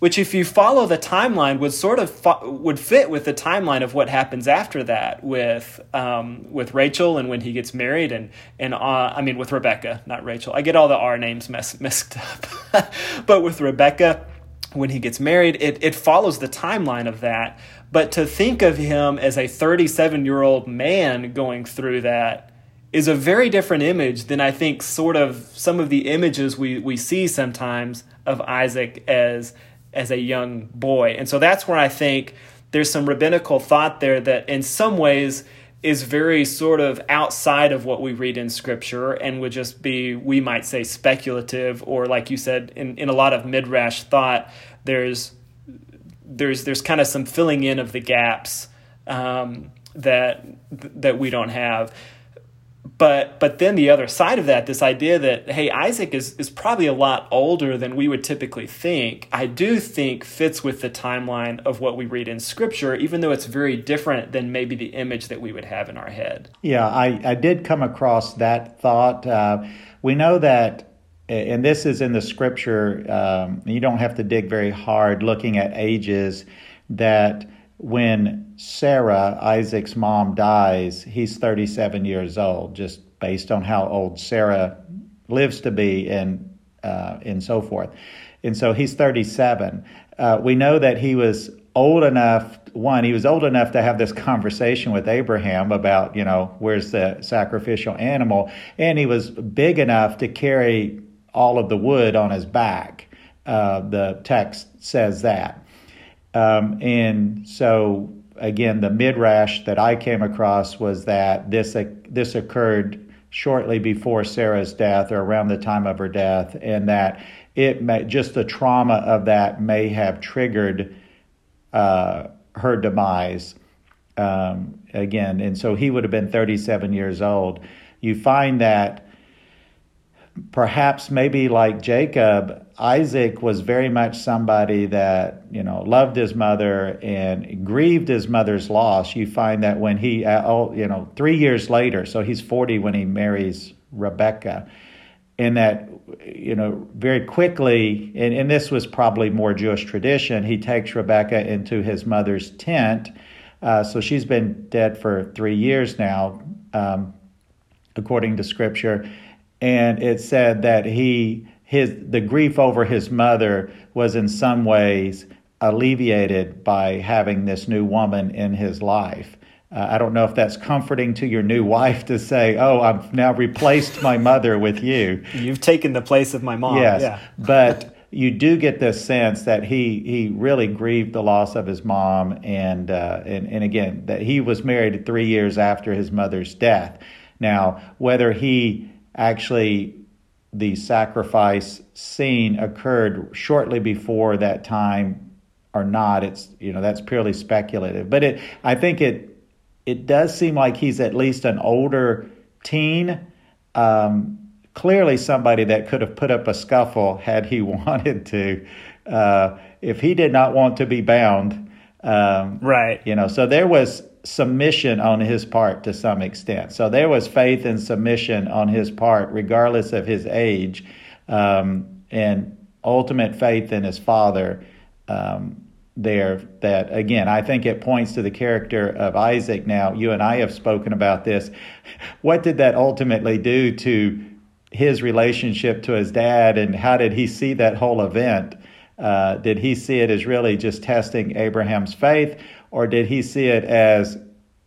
which if you follow the timeline would sort of fo- would fit with the timeline of what happens after that with um, with Rachel and when he gets married and and uh, I mean with Rebecca, not Rachel. I get all the R names mess, messed up, but with Rebecca when he gets married, it it follows the timeline of that. But to think of him as a 37 year old man going through that is a very different image than I think sort of some of the images we, we see sometimes of Isaac as as a young boy. And so that's where I think there's some rabbinical thought there that in some ways is very sort of outside of what we read in scripture and would just be we might say speculative or like you said in, in a lot of midrash thought there's there's there's kind of some filling in of the gaps um, that that we don't have but but then the other side of that this idea that hey isaac is, is probably a lot older than we would typically think i do think fits with the timeline of what we read in scripture even though it's very different than maybe the image that we would have in our head. Yeah i, I did come across that thought. Uh, we know that and this is in the scripture um, you don't have to dig very hard looking at ages that when Sarah, Isaac's mom, dies, he's 37 years old, just based on how old Sarah lives to be and, uh, and so forth. And so he's 37. Uh, we know that he was old enough, one, he was old enough to have this conversation with Abraham about, you know, where's the sacrificial animal. And he was big enough to carry all of the wood on his back. Uh, the text says that. Um, and so, again, the midrash that I came across was that this uh, this occurred shortly before Sarah's death or around the time of her death, and that it may, just the trauma of that may have triggered uh, her demise. Um, again, and so he would have been 37 years old. You find that perhaps maybe like Jacob, Isaac was very much somebody that, you know, loved his mother and grieved his mother's loss. You find that when he, uh, oh, you know, three years later, so he's 40 when he marries Rebecca, and that, you know, very quickly, and, and this was probably more Jewish tradition, he takes Rebecca into his mother's tent. Uh, so she's been dead for three years now, um, according to scripture and it said that he his the grief over his mother was in some ways alleviated by having this new woman in his life. Uh, I don't know if that's comforting to your new wife to say, "Oh, I've now replaced my mother with you." You've taken the place of my mom. Yes, yeah. but you do get this sense that he he really grieved the loss of his mom, and uh, and and again that he was married three years after his mother's death. Now, whether he actually the sacrifice scene occurred shortly before that time or not. It's you know that's purely speculative, but it I think it it does seem like he's at least an older teen. Um, clearly, somebody that could have put up a scuffle had he wanted to. Uh, if he did not want to be bound, um, right? You know, so there was submission on his part to some extent. So there was faith and submission on his part, regardless of his age, um, and ultimate faith in his father. Um, there that again i think it points to the character of isaac now you and i have spoken about this what did that ultimately do to his relationship to his dad and how did he see that whole event uh, did he see it as really just testing abraham's faith or did he see it as,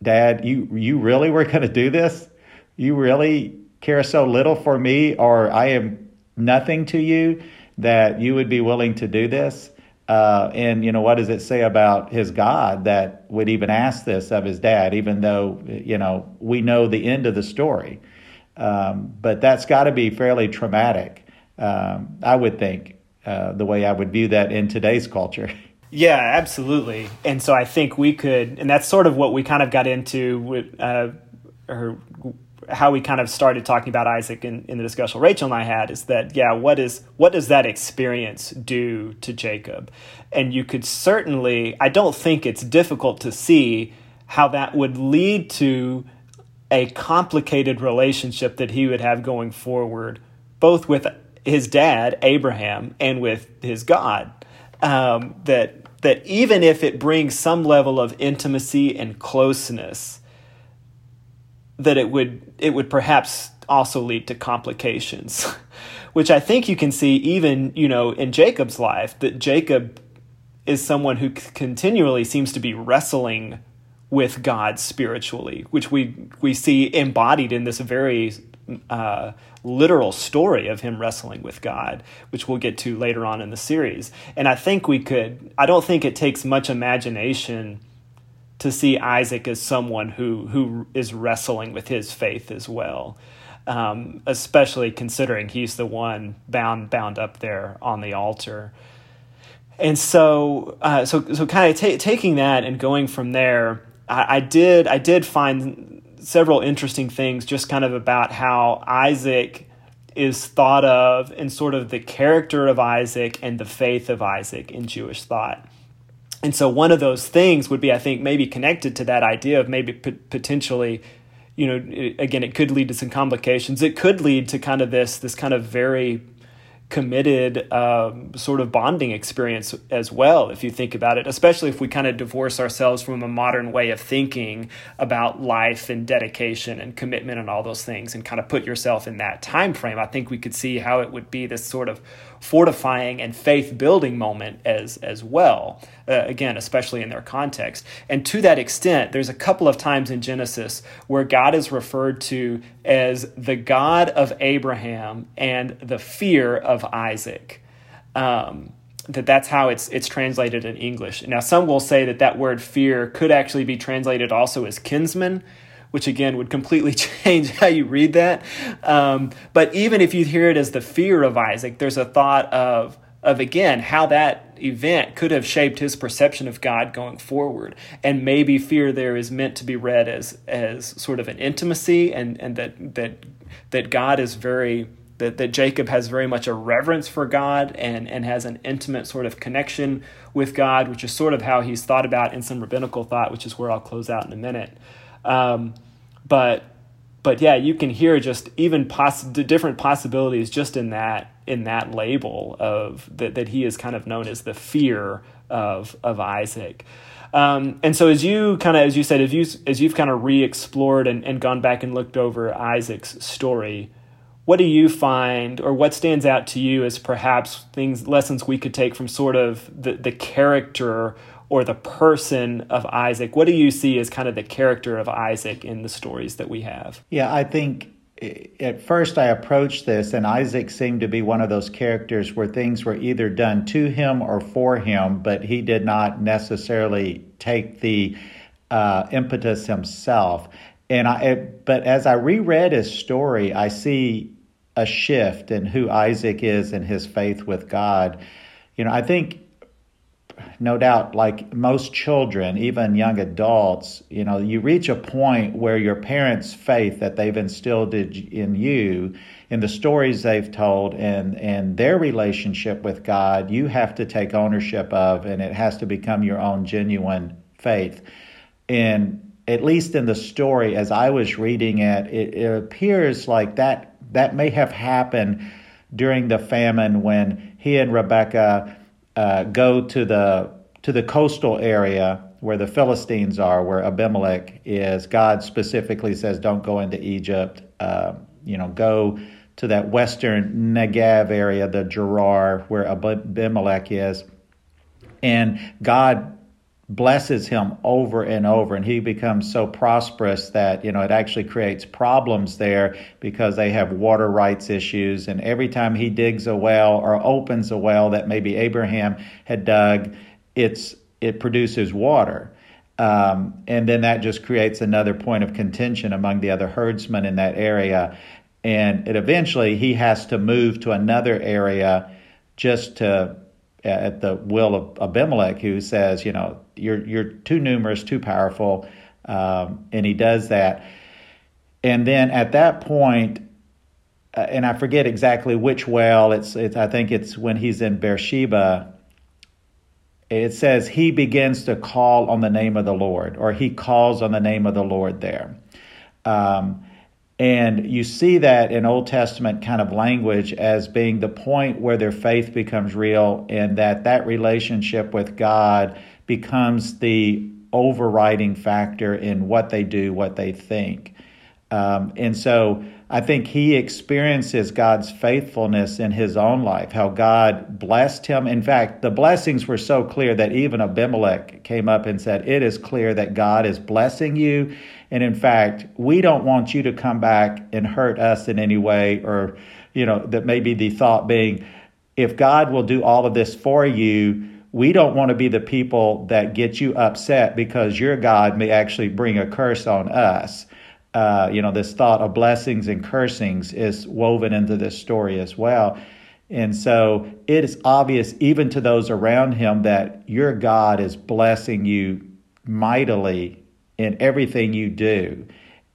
Dad, you, you really were going to do this? You really care so little for me, or I am nothing to you that you would be willing to do this? Uh, and you know what does it say about his God that would even ask this of his dad, even though you know we know the end of the story. Um, but that's got to be fairly traumatic, um, I would think, uh, the way I would view that in today's culture. Yeah, absolutely. And so I think we could, and that's sort of what we kind of got into with, uh, or how we kind of started talking about Isaac in, in the discussion Rachel and I had is that, yeah, what is, what does that experience do to Jacob? And you could certainly, I don't think it's difficult to see how that would lead to a complicated relationship that he would have going forward, both with his dad, Abraham, and with his God. Um, that that even if it brings some level of intimacy and closeness, that it would it would perhaps also lead to complications, which I think you can see even you know in Jacob's life that Jacob is someone who continually seems to be wrestling with God spiritually, which we we see embodied in this very uh, literal story of him wrestling with God, which we'll get to later on in the series. And I think we could, I don't think it takes much imagination to see Isaac as someone who, who is wrestling with his faith as well. Um, especially considering he's the one bound bound up there on the altar. And so, uh, so, so kind of ta- taking that and going from there, I, I did I did find several interesting things just kind of about how Isaac is thought of and sort of the character of Isaac and the faith of Isaac in Jewish thought. And so one of those things would be, I think, maybe connected to that idea of maybe p- potentially, you know, again, it could lead to some complications. It could lead to kind of this this kind of very committed um, sort of bonding experience as well, if you think about it, especially if we kind of divorce ourselves from a modern way of thinking about life and dedication and commitment and all those things and kind of put yourself in that time frame. I think we could see how it would be this sort of fortifying and faith building moment as as well uh, again especially in their context and to that extent there's a couple of times in Genesis where God is referred to as the God of Abraham and the fear of Isaac um, that that's how it's it's translated in English. Now some will say that that word fear could actually be translated also as kinsman, which again would completely change how you read that. Um, but even if you hear it as the fear of Isaac, there's a thought of of again how that event could have shaped his perception of God going forward. And maybe fear there is meant to be read as as sort of an intimacy and, and that that that God is very that, that Jacob has very much a reverence for God and, and has an intimate sort of connection with God, which is sort of how he's thought about in some rabbinical thought, which is where I'll close out in a minute. Um, but but yeah, you can hear just even poss- different possibilities just in that in that label of that that he is kind of known as the fear of of Isaac. Um, and so as you kind of as you said as you as you've kind of re-explored and, and gone back and looked over Isaac's story, what do you find or what stands out to you as perhaps things lessons we could take from sort of the, the character or the person of Isaac? What do you see as kind of the character of Isaac in the stories that we have? Yeah, I think at first I approached this, and Isaac seemed to be one of those characters where things were either done to him or for him, but he did not necessarily take the uh, impetus himself. And I, but as I reread his story, I see a shift in who Isaac is and his faith with God. You know, I think no doubt, like most children, even young adults, you know, you reach a point where your parents' faith that they've instilled in you, in the stories they've told, and and their relationship with God, you have to take ownership of, and it has to become your own genuine faith. And at least in the story, as I was reading it, it, it appears like that that may have happened during the famine when he and Rebecca uh, go to the to the coastal area where the Philistines are, where Abimelech is. God specifically says, "Don't go into Egypt. Uh, you know, go to that western Negev area, the Gerar, where Abimelech is." And God blesses him over and over and he becomes so prosperous that you know it actually creates problems there because they have water rights issues. And every time he digs a well or opens a well that maybe Abraham had dug it's it produces water. Um, and then that just creates another point of contention among the other herdsmen in that area. And it eventually he has to move to another area just to at the will of Abimelech, who says, you know, you're you're too numerous, too powerful, um, and he does that. And then at that point, uh, and I forget exactly which well. It's, it's I think it's when he's in Beersheba. It says he begins to call on the name of the Lord, or he calls on the name of the Lord there. Um, and you see that in Old Testament kind of language as being the point where their faith becomes real and that that relationship with God becomes the overriding factor in what they do, what they think. Um, and so I think he experiences God's faithfulness in his own life, how God blessed him. In fact, the blessings were so clear that even Abimelech came up and said, It is clear that God is blessing you and in fact, we don't want you to come back and hurt us in any way, or, you know, that maybe the thought being, if God will do all of this for you, we don't want to be the people that get you upset because your God may actually bring a curse on us. Uh, you know, this thought of blessings and cursings is woven into this story as well. And so it is obvious, even to those around him, that your God is blessing you mightily in everything you do.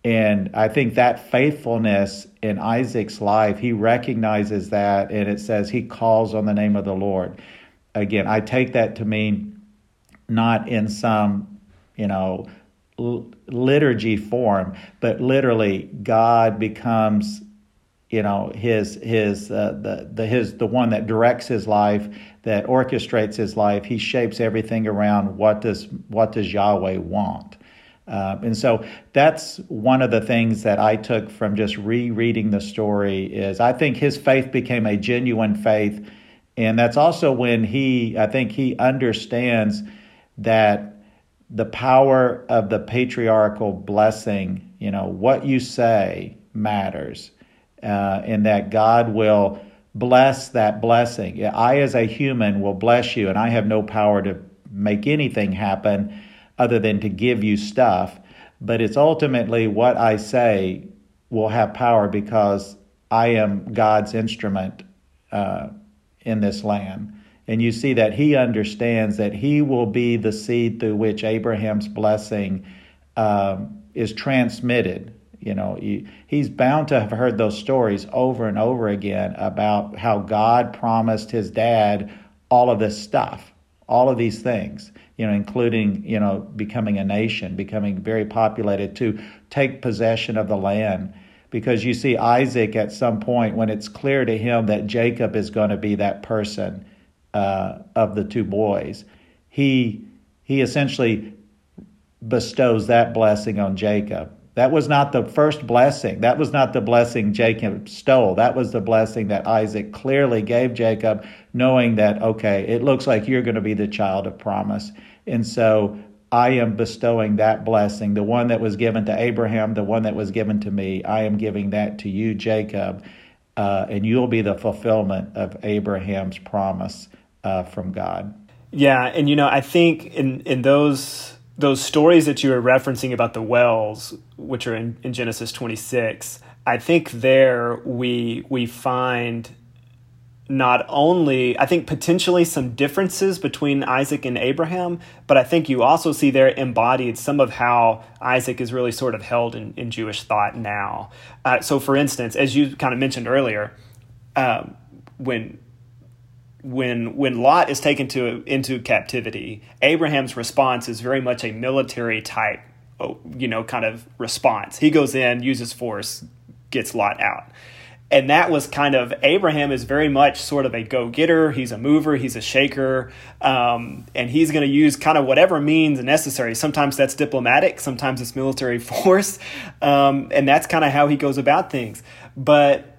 And I think that faithfulness in Isaac's life, he recognizes that, and it says he calls on the name of the Lord. Again, I take that to mean not in some, you know, liturgy form, but literally God becomes, you know, his his uh, the the his the one that directs his life, that orchestrates his life. He shapes everything around what does what does Yahweh want. Uh, and so that's one of the things that I took from just rereading the story is I think his faith became a genuine faith. And that's also when he, I think he understands that the power of the patriarchal blessing, you know, what you say matters, uh, and that God will bless that blessing. I, as a human, will bless you, and I have no power to make anything happen other than to give you stuff. But it's ultimately what I say will have power because I am God's instrument uh, in this land. And you see that he understands that he will be the seed through which Abraham's blessing um, is transmitted. You know, he, he's bound to have heard those stories over and over again about how God promised his dad all of this stuff, all of these things you know, including, you know, becoming a nation, becoming very populated, to take possession of the land. Because you see, Isaac at some point, when it's clear to him that Jacob is going to be that person uh, of the two boys, he he essentially bestows that blessing on Jacob. That was not the first blessing. That was not the blessing Jacob stole. That was the blessing that Isaac clearly gave Jacob, knowing that, okay, it looks like you're going to be the child of promise. And so I am bestowing that blessing, the one that was given to Abraham, the one that was given to me. I am giving that to you, Jacob, uh, and you'll be the fulfillment of Abraham's promise uh, from God. Yeah, and you know, I think in in those those stories that you were referencing about the wells, which are in, in Genesis 26, I think there we we find not only I think potentially some differences between Isaac and Abraham, but I think you also see there embodied some of how Isaac is really sort of held in, in Jewish thought now. Uh, so, for instance, as you kind of mentioned earlier, um, when when when Lot is taken to into captivity, Abraham's response is very much a military type, oh, you know, kind of response. He goes in, uses force, gets Lot out and that was kind of Abraham is very much sort of a go getter. He's a mover, he's a shaker, um, and he's going to use kind of whatever means necessary. Sometimes that's diplomatic, sometimes it's military force, um, and that's kind of how he goes about things. But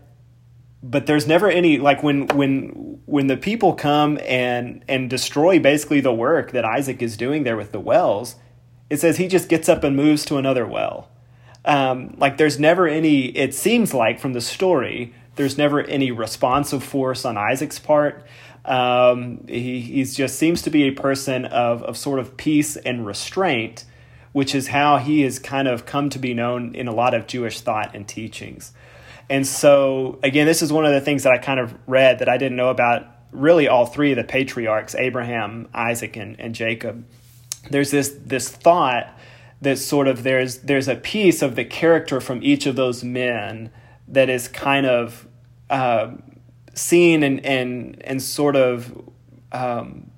but there's never any like when when when the people come and and destroy basically the work that Isaac is doing there with the wells. It says he just gets up and moves to another well um, like there's never any it seems like from the story there's never any responsive force on isaac's part. Um, he he's just seems to be a person of, of sort of peace and restraint which is how he has kind of come to be known in a lot of jewish thought and teachings. And so again this is one of the things that i kind of read that i didn't know about really all three of the patriarchs abraham isaac and, and jacob. There's this this thought that sort of there's there's a piece of the character from each of those men that is kind of uh, seen and and and sort of um,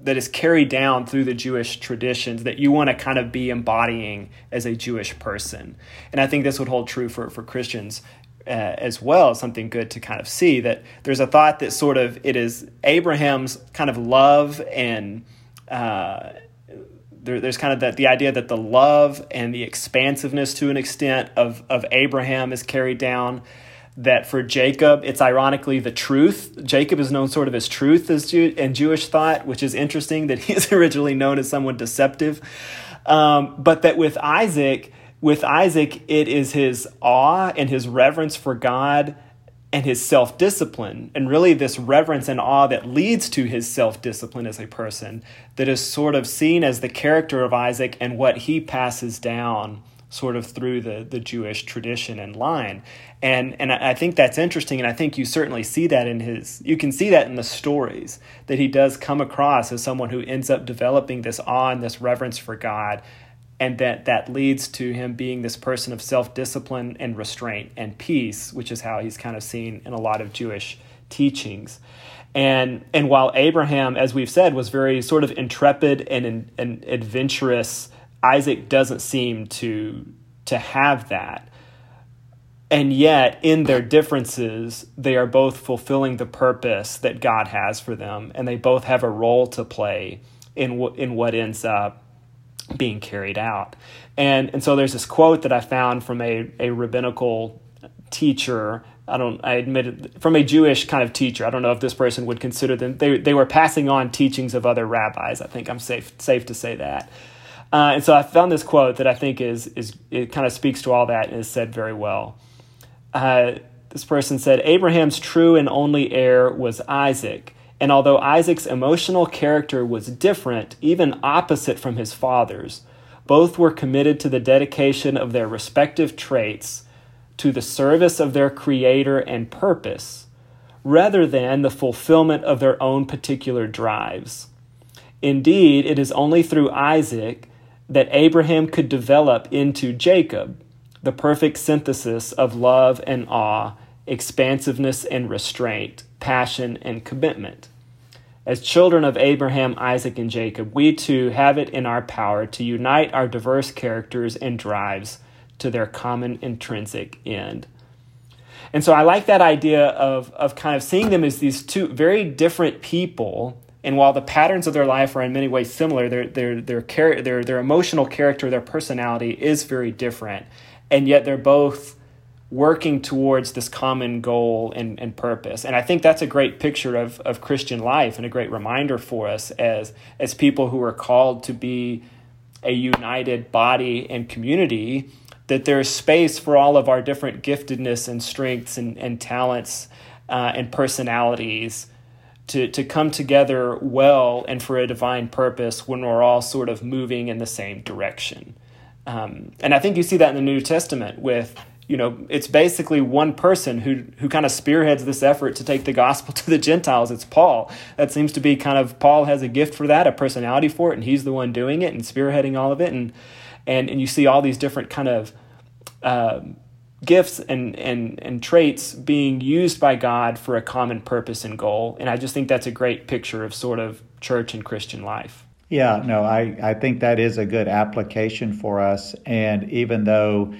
that is carried down through the Jewish traditions that you want to kind of be embodying as a Jewish person, and I think this would hold true for for Christians. Uh, as well, something good to kind of see that there's a thought that sort of it is Abraham's kind of love and uh, there, there's kind of that the idea that the love and the expansiveness to an extent of, of Abraham is carried down. That for Jacob, it's ironically the truth. Jacob is known sort of as truth as Jew, in Jewish thought, which is interesting that he is originally known as someone deceptive. Um, but that with Isaac, with Isaac, it is his awe and his reverence for God and his self discipline, and really this reverence and awe that leads to his self discipline as a person, that is sort of seen as the character of Isaac and what he passes down sort of through the, the Jewish tradition and line. And, and I think that's interesting, and I think you certainly see that in his, you can see that in the stories, that he does come across as someone who ends up developing this awe and this reverence for God and that that leads to him being this person of self-discipline and restraint and peace which is how he's kind of seen in a lot of jewish teachings. And and while abraham as we've said was very sort of intrepid and, and adventurous isaac doesn't seem to to have that. And yet in their differences they are both fulfilling the purpose that god has for them and they both have a role to play in what in what ends up being carried out. And, and so there's this quote that I found from a, a rabbinical teacher. I don't, I admit it, from a Jewish kind of teacher. I don't know if this person would consider them, they, they were passing on teachings of other rabbis. I think I'm safe, safe to say that. Uh, and so I found this quote that I think is, is it kind of speaks to all that and is said very well. Uh, this person said, Abraham's true and only heir was Isaac. And although Isaac's emotional character was different, even opposite from his father's, both were committed to the dedication of their respective traits to the service of their creator and purpose, rather than the fulfillment of their own particular drives. Indeed, it is only through Isaac that Abraham could develop into Jacob, the perfect synthesis of love and awe, expansiveness and restraint, passion, and commitment. As children of Abraham, Isaac, and Jacob, we too have it in our power to unite our diverse characters and drives to their common intrinsic end. And so I like that idea of, of kind of seeing them as these two very different people. And while the patterns of their life are in many ways similar, their, their, their, their, their emotional character, their personality is very different. And yet they're both working towards this common goal and, and purpose. And I think that's a great picture of, of Christian life and a great reminder for us as, as people who are called to be a united body and community, that there's space for all of our different giftedness and strengths and, and talents uh, and personalities to, to come together well and for a divine purpose when we're all sort of moving in the same direction. Um, and I think you see that in the New Testament with, you know, it's basically one person who, who kind of spearheads this effort to take the gospel to the Gentiles. It's Paul. That seems to be kind of, Paul has a gift for that, a personality for it, and he's the one doing it and spearheading all of it. And, and, and you see all these different kind of, um, gifts and, and, and traits being used by God for a common purpose and goal. And I just think that's a great picture of sort of church and Christian life. Yeah, no, I, I think that is a good application for us. And even though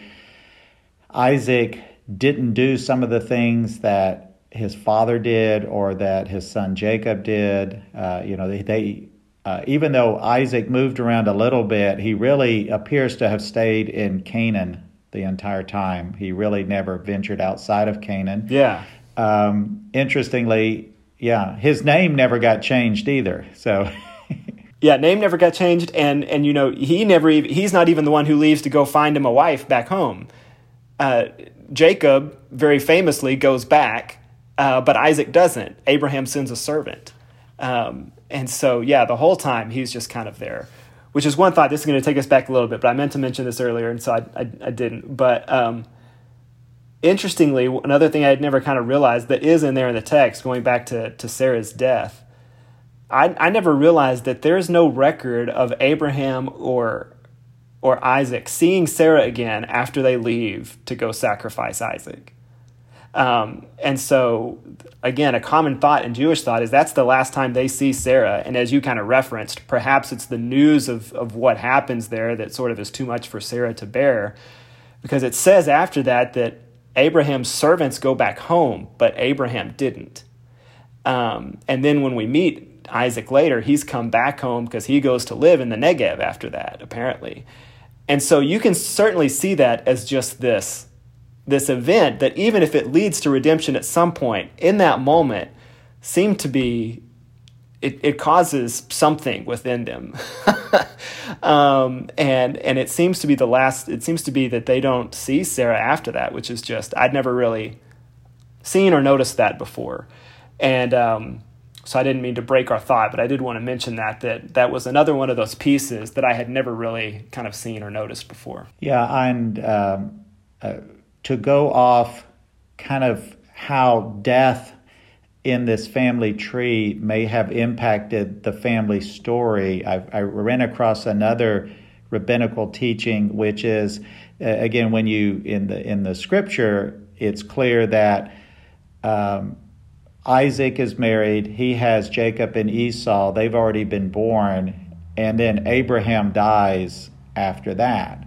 Isaac didn't do some of the things that his father did or that his son Jacob did, uh, you know, they, they uh, even though Isaac moved around a little bit, he really appears to have stayed in Canaan the entire time. He really never ventured outside of Canaan. Yeah. Um, interestingly, yeah, his name never got changed either. So. yeah, name never got changed, and and you know he never he's not even the one who leaves to go find him a wife back home. Uh, Jacob very famously goes back, uh, but Isaac doesn't. Abraham sends a servant, um, and so yeah, the whole time he's just kind of there which is one thought. This is going to take us back a little bit, but I meant to mention this earlier, and so I, I, I didn't. But um, interestingly, another thing I had never kind of realized that is in there in the text, going back to, to Sarah's death, I, I never realized that there's no record of Abraham or or Isaac seeing Sarah again after they leave to go sacrifice Isaac. Um, and so, again, a common thought in Jewish thought is that's the last time they see Sarah. And as you kind of referenced, perhaps it's the news of, of what happens there that sort of is too much for Sarah to bear. Because it says after that that Abraham's servants go back home, but Abraham didn't. Um, and then when we meet Isaac later, he's come back home because he goes to live in the Negev after that, apparently. And so you can certainly see that as just this this event that even if it leads to redemption at some point in that moment seem to be it, it causes something within them um, and and it seems to be the last it seems to be that they don't see sarah after that which is just i'd never really seen or noticed that before and um, so i didn't mean to break our thought but i did want to mention that that that was another one of those pieces that i had never really kind of seen or noticed before yeah and um, uh, to go off kind of how death in this family tree may have impacted the family story. I, I ran across another rabbinical teaching, which is uh, again when you in the in the scripture, it's clear that um, Isaac is married. He has Jacob and Esau. They've already been born, and then Abraham dies after that.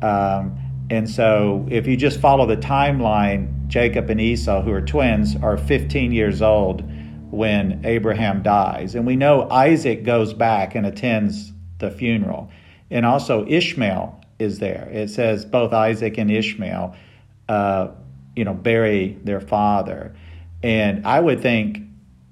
Um, and so, if you just follow the timeline, Jacob and Esau, who are twins, are 15 years old when Abraham dies. And we know Isaac goes back and attends the funeral. And also, Ishmael is there. It says both Isaac and Ishmael, uh, you know, bury their father. And I would think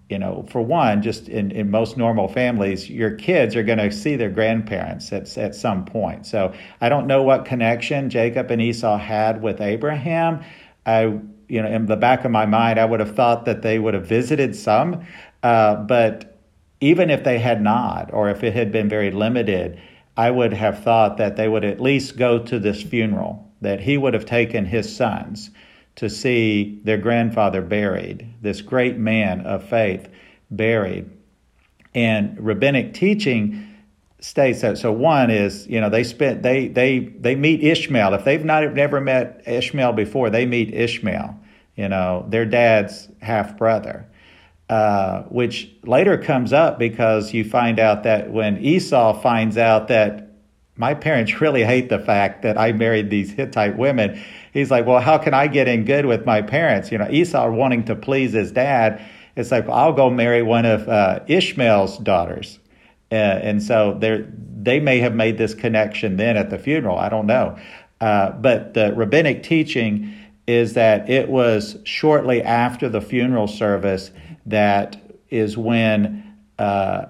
you know, for one, just in, in most normal families, your kids are going to see their grandparents at, at some point. So I don't know what connection Jacob and Esau had with Abraham. I, you know, in the back of my mind, I would have thought that they would have visited some. Uh, but even if they had not, or if it had been very limited, I would have thought that they would at least go to this funeral, that he would have taken his sons to see their grandfather buried, this great man of faith buried. And rabbinic teaching states that. So one is, you know, they spent they they they meet Ishmael. If they've not never met Ishmael before, they meet Ishmael. You know, their dad's half brother. Uh, which later comes up because you find out that when Esau finds out that my parents really hate the fact that I married these Hittite women, he's like, well, how can I get in good with my parents? You know, Esau wanting to please his dad. It's like, well, I'll go marry one of uh, Ishmael's daughters. Uh, and so they may have made this connection then at the funeral. I don't know. Uh, but the rabbinic teaching is that it was shortly after the funeral service that is when uh,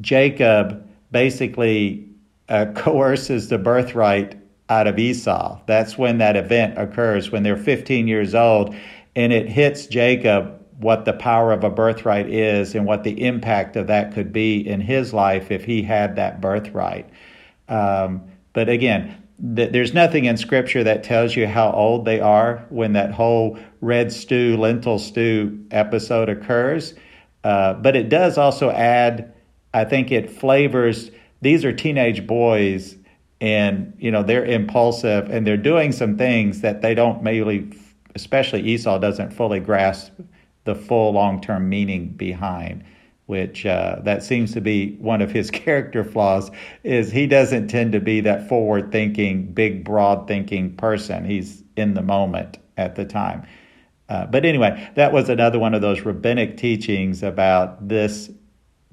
Jacob basically uh, coerces the birthright out of Esau. That's when that event occurs, when they're 15 years old, and it hits Jacob what the power of a birthright is and what the impact of that could be in his life if he had that birthright. Um, but again, th- there's nothing in Scripture that tells you how old they are when that whole red stew, lentil stew episode occurs. Uh, but it does also add, I think it flavors, these are teenage boys and, you know, they're impulsive and they're doing some things that they don't maybe, especially Esau doesn't fully grasp the full long term meaning behind which uh, that seems to be one of his character flaws is he doesn't tend to be that forward thinking big broad thinking person. He's in the moment at the time. Uh, but anyway that was another one of those rabbinic teachings about this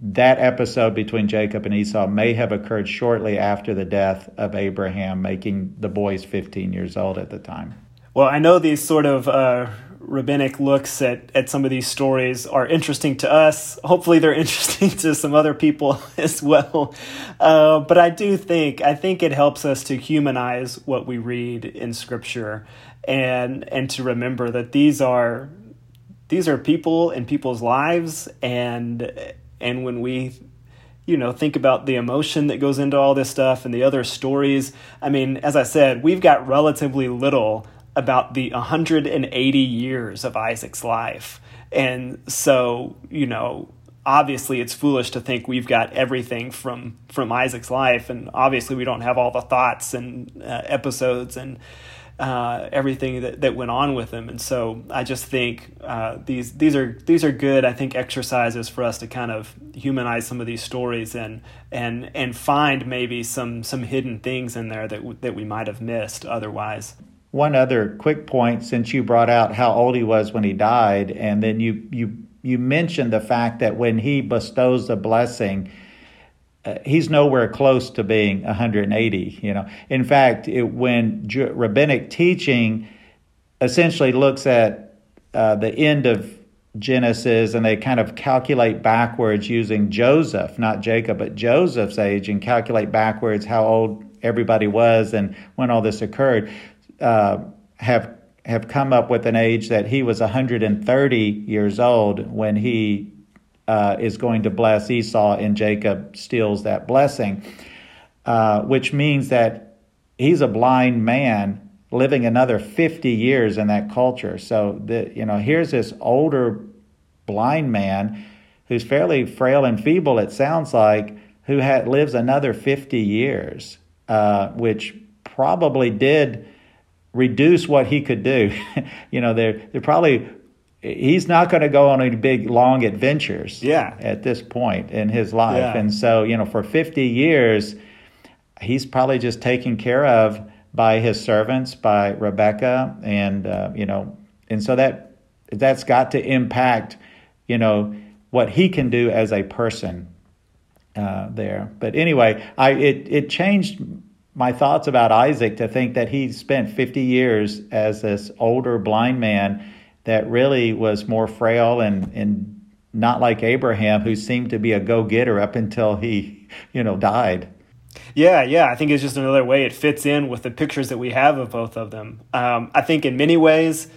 that episode between jacob and esau may have occurred shortly after the death of abraham making the boys 15 years old at the time well i know these sort of uh rabbinic looks at, at some of these stories are interesting to us. Hopefully, they're interesting to some other people as well. Uh, but I do think I think it helps us to humanize what we read in Scripture, and and to remember that these are these are people in people's lives, and and when we you know think about the emotion that goes into all this stuff and the other stories i mean as i said we've got relatively little about the 180 years of Isaac's life. And so, you know, obviously it's foolish to think we've got everything from from Isaac's life and obviously we don't have all the thoughts and uh, episodes and uh, everything that, that went on with him. And so I just think uh, these these are these are good I think exercises for us to kind of humanize some of these stories and and and find maybe some some hidden things in there that that we might have missed otherwise. One other quick point since you brought out how old he was when he died and then you you you mentioned the fact that when he bestows the blessing uh, he's nowhere close to being 180 you know. In fact it, when rabbinic teaching essentially looks at uh, the end of genesis and they kind of calculate backwards using joseph not jacob but joseph's age and calculate backwards how old everybody was and when all this occurred uh, have have come up with an age that he was 130 years old when he uh, is going to bless Esau and Jacob steals that blessing, uh, which means that he's a blind man living another 50 years in that culture. So the, you know here's this older blind man who's fairly frail and feeble. It sounds like who had, lives another 50 years, uh, which probably did reduce what he could do. you know, they're they're probably he's not going to go on any big long adventures yeah. at this point in his life. Yeah. And so, you know, for 50 years he's probably just taken care of by his servants, by Rebecca and uh, you know, and so that that's got to impact, you know, what he can do as a person uh, there. But anyway, I it it changed my thoughts about Isaac to think that he spent 50 years as this older blind man that really was more frail and, and not like Abraham, who seemed to be a go getter up until he, you know, died. Yeah, yeah. I think it's just another way it fits in with the pictures that we have of both of them. Um, I think in many ways,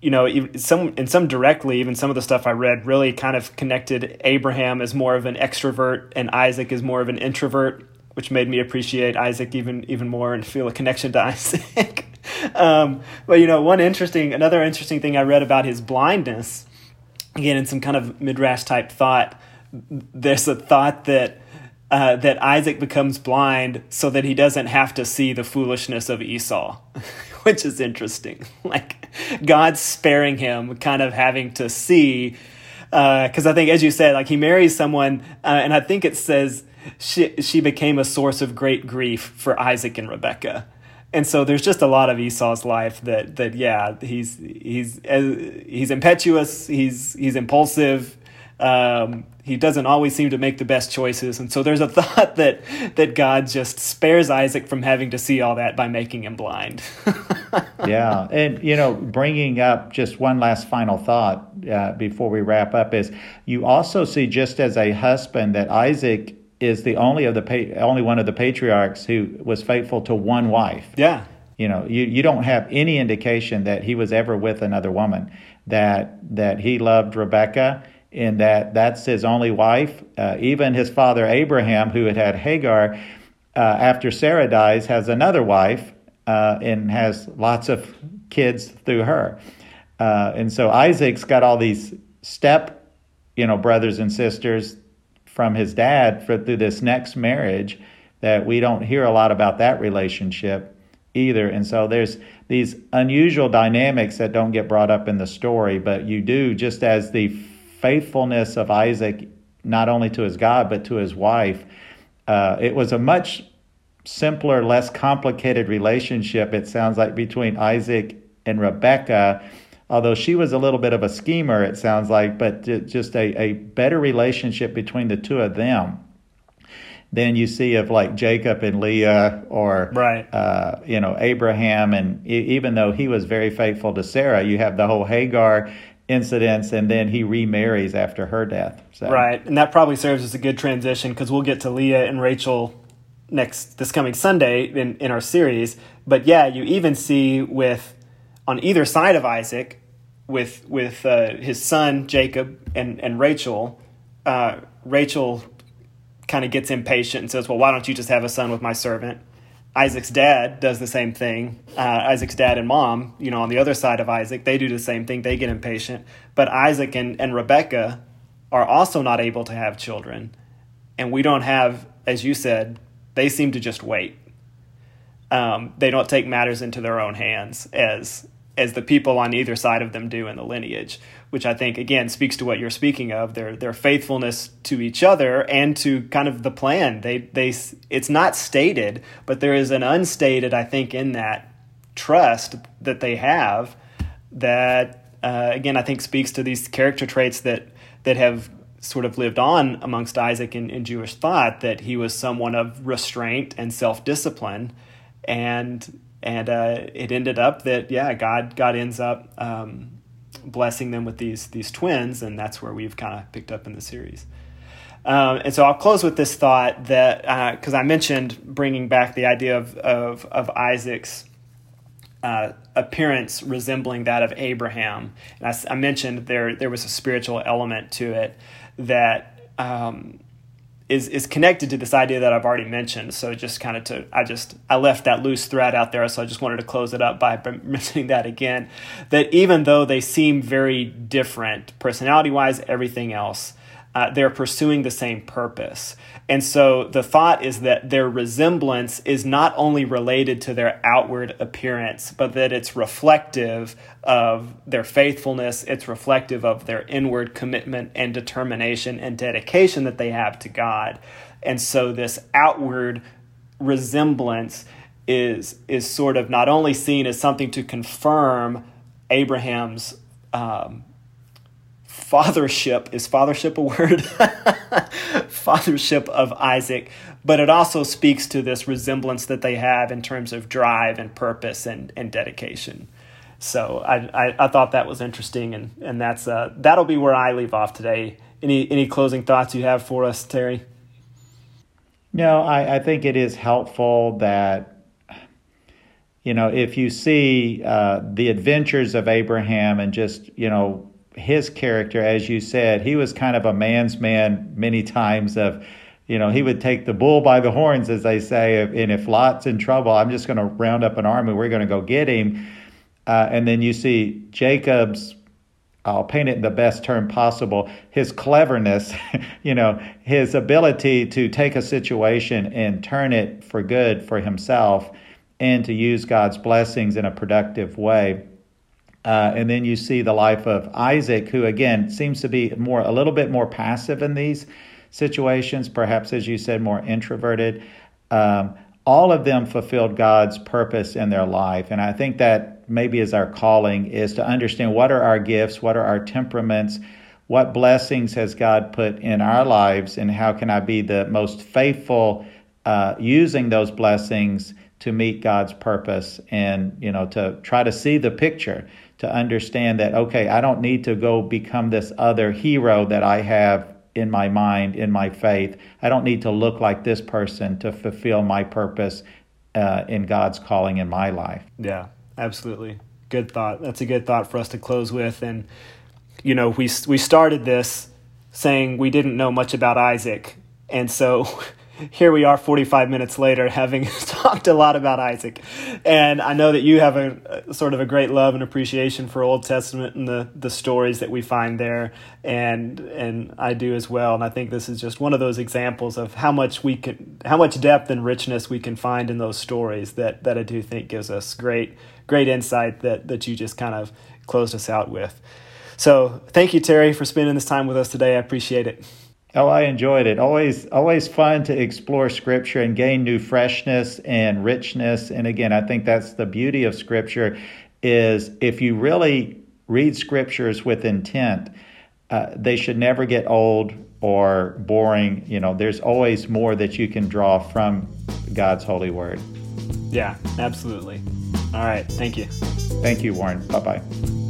you know, some in some directly, even some of the stuff I read really kind of connected Abraham as more of an extrovert and Isaac as more of an introvert which made me appreciate Isaac even even more and feel a connection to Isaac. um, but you know, one interesting, another interesting thing I read about his blindness, again in some kind of midrash type thought. There's a thought that uh, that Isaac becomes blind so that he doesn't have to see the foolishness of Esau, which is interesting. Like God's sparing him, kind of having to see, because uh, I think, as you said, like he marries someone, uh, and I think it says she she became a source of great grief for Isaac and Rebecca. And so there's just a lot of Esau's life that that yeah he's he's uh, he's impetuous he's he's impulsive um, he doesn't always seem to make the best choices and so there's a thought that that God just spares Isaac from having to see all that by making him blind. yeah, and you know, bringing up just one last final thought uh, before we wrap up is you also see just as a husband that Isaac is the only of the only one of the patriarchs who was faithful to one wife. Yeah. You know, you, you don't have any indication that he was ever with another woman, that, that he loved Rebecca and that that's his only wife. Uh, even his father Abraham, who had had Hagar, uh, after Sarah dies, has another wife uh, and has lots of kids through her. Uh, and so Isaac's got all these step, you know, brothers and sisters from his dad for, through this next marriage that we don't hear a lot about that relationship either. And so there's these unusual dynamics that don't get brought up in the story, but you do just as the faithfulness of Isaac, not only to his God, but to his wife. Uh, it was a much simpler, less complicated relationship, it sounds like, between Isaac and Rebecca. Although she was a little bit of a schemer, it sounds like, but just a, a better relationship between the two of them than you see of like Jacob and Leah or right. uh, you know Abraham and even though he was very faithful to Sarah you have the whole Hagar incidents and then he remarries after her death so. right and that probably serves as a good transition because we'll get to Leah and Rachel next this coming Sunday in, in our series but yeah you even see with on either side of Isaac with with uh, his son Jacob and and Rachel uh, Rachel kind of gets impatient and says well why don't you just have a son with my servant Isaac's dad does the same thing. Uh, Isaac's dad and mom, you know, on the other side of Isaac, they do the same thing. They get impatient. But Isaac and, and Rebecca are also not able to have children. And we don't have, as you said, they seem to just wait. Um, they don't take matters into their own hands as as the people on either side of them do in the lineage, which I think again speaks to what you're speaking of their their faithfulness to each other and to kind of the plan. They they it's not stated, but there is an unstated I think in that trust that they have that uh, again I think speaks to these character traits that that have sort of lived on amongst Isaac in, in Jewish thought that he was someone of restraint and self discipline and and uh, it ended up that yeah, God God ends up um, blessing them with these these twins, and that's where we've kind of picked up in the series. Um, and so I'll close with this thought that because uh, I mentioned bringing back the idea of of, of Isaac's uh, appearance resembling that of Abraham, and I, I, mentioned there there was a spiritual element to it that. Um, is is connected to this idea that I've already mentioned. So just kind of to I just I left that loose thread out there, so I just wanted to close it up by mentioning that again. That even though they seem very different, personality wise, everything else, uh, they're pursuing the same purpose. And so the thought is that their resemblance is not only related to their outward appearance, but that it's reflective of their faithfulness, it's reflective of their inward commitment and determination and dedication that they have to God. And so this outward resemblance is is sort of not only seen as something to confirm Abraham's um, fathership is fathership a word fathership of isaac. But it also speaks to this resemblance that they have in terms of drive and purpose and, and dedication. So I, I, I thought that was interesting and, and that's uh, that'll be where i leave off today. Any any closing thoughts you have for us terry? No i, I think it is helpful that you know if you see uh, the adventures of abraham and just you know his character, as you said, he was kind of a man's man many times of, you know, he would take the bull by the horns, as they say, and if Lot's in trouble, I'm just going to round up an army, we're going to go get him. Uh, and then you see Jacob's, I'll paint it in the best term possible, his cleverness, you know, his ability to take a situation and turn it for good for himself and to use God's blessings in a productive way. Uh, and then you see the life of Isaac, who again seems to be more a little bit more passive in these situations, perhaps as you said, more introverted. Um, all of them fulfilled God's purpose in their life, and I think that maybe is our calling is to understand what are our gifts, what are our temperaments, what blessings has God put in our lives, and how can I be the most faithful uh, using those blessings to meet God's purpose, and you know to try to see the picture to understand that, okay, I don't need to go become this other hero that I have in my mind, in my faith. I don't need to look like this person to fulfill my purpose uh, in God's calling in my life. Yeah, absolutely. Good thought. That's a good thought for us to close with. And, you know, we, we started this saying we didn't know much about Isaac. And so here we are 45 minutes later having talked a lot about Isaac. And I know that you have a, a, sort of a great love and appreciation for Old Testament and the, the stories that we find there and and I do as well. And I think this is just one of those examples of how much we can how much depth and richness we can find in those stories that that I do think gives us great great insight that that you just kind of closed us out with. So, thank you Terry for spending this time with us today. I appreciate it. Oh, I enjoyed it. Always, always fun to explore Scripture and gain new freshness and richness. And again, I think that's the beauty of Scripture is if you really read Scriptures with intent, uh, they should never get old or boring. You know, there's always more that you can draw from God's holy word. Yeah, absolutely. All right. Thank you. Thank you, Warren. Bye bye.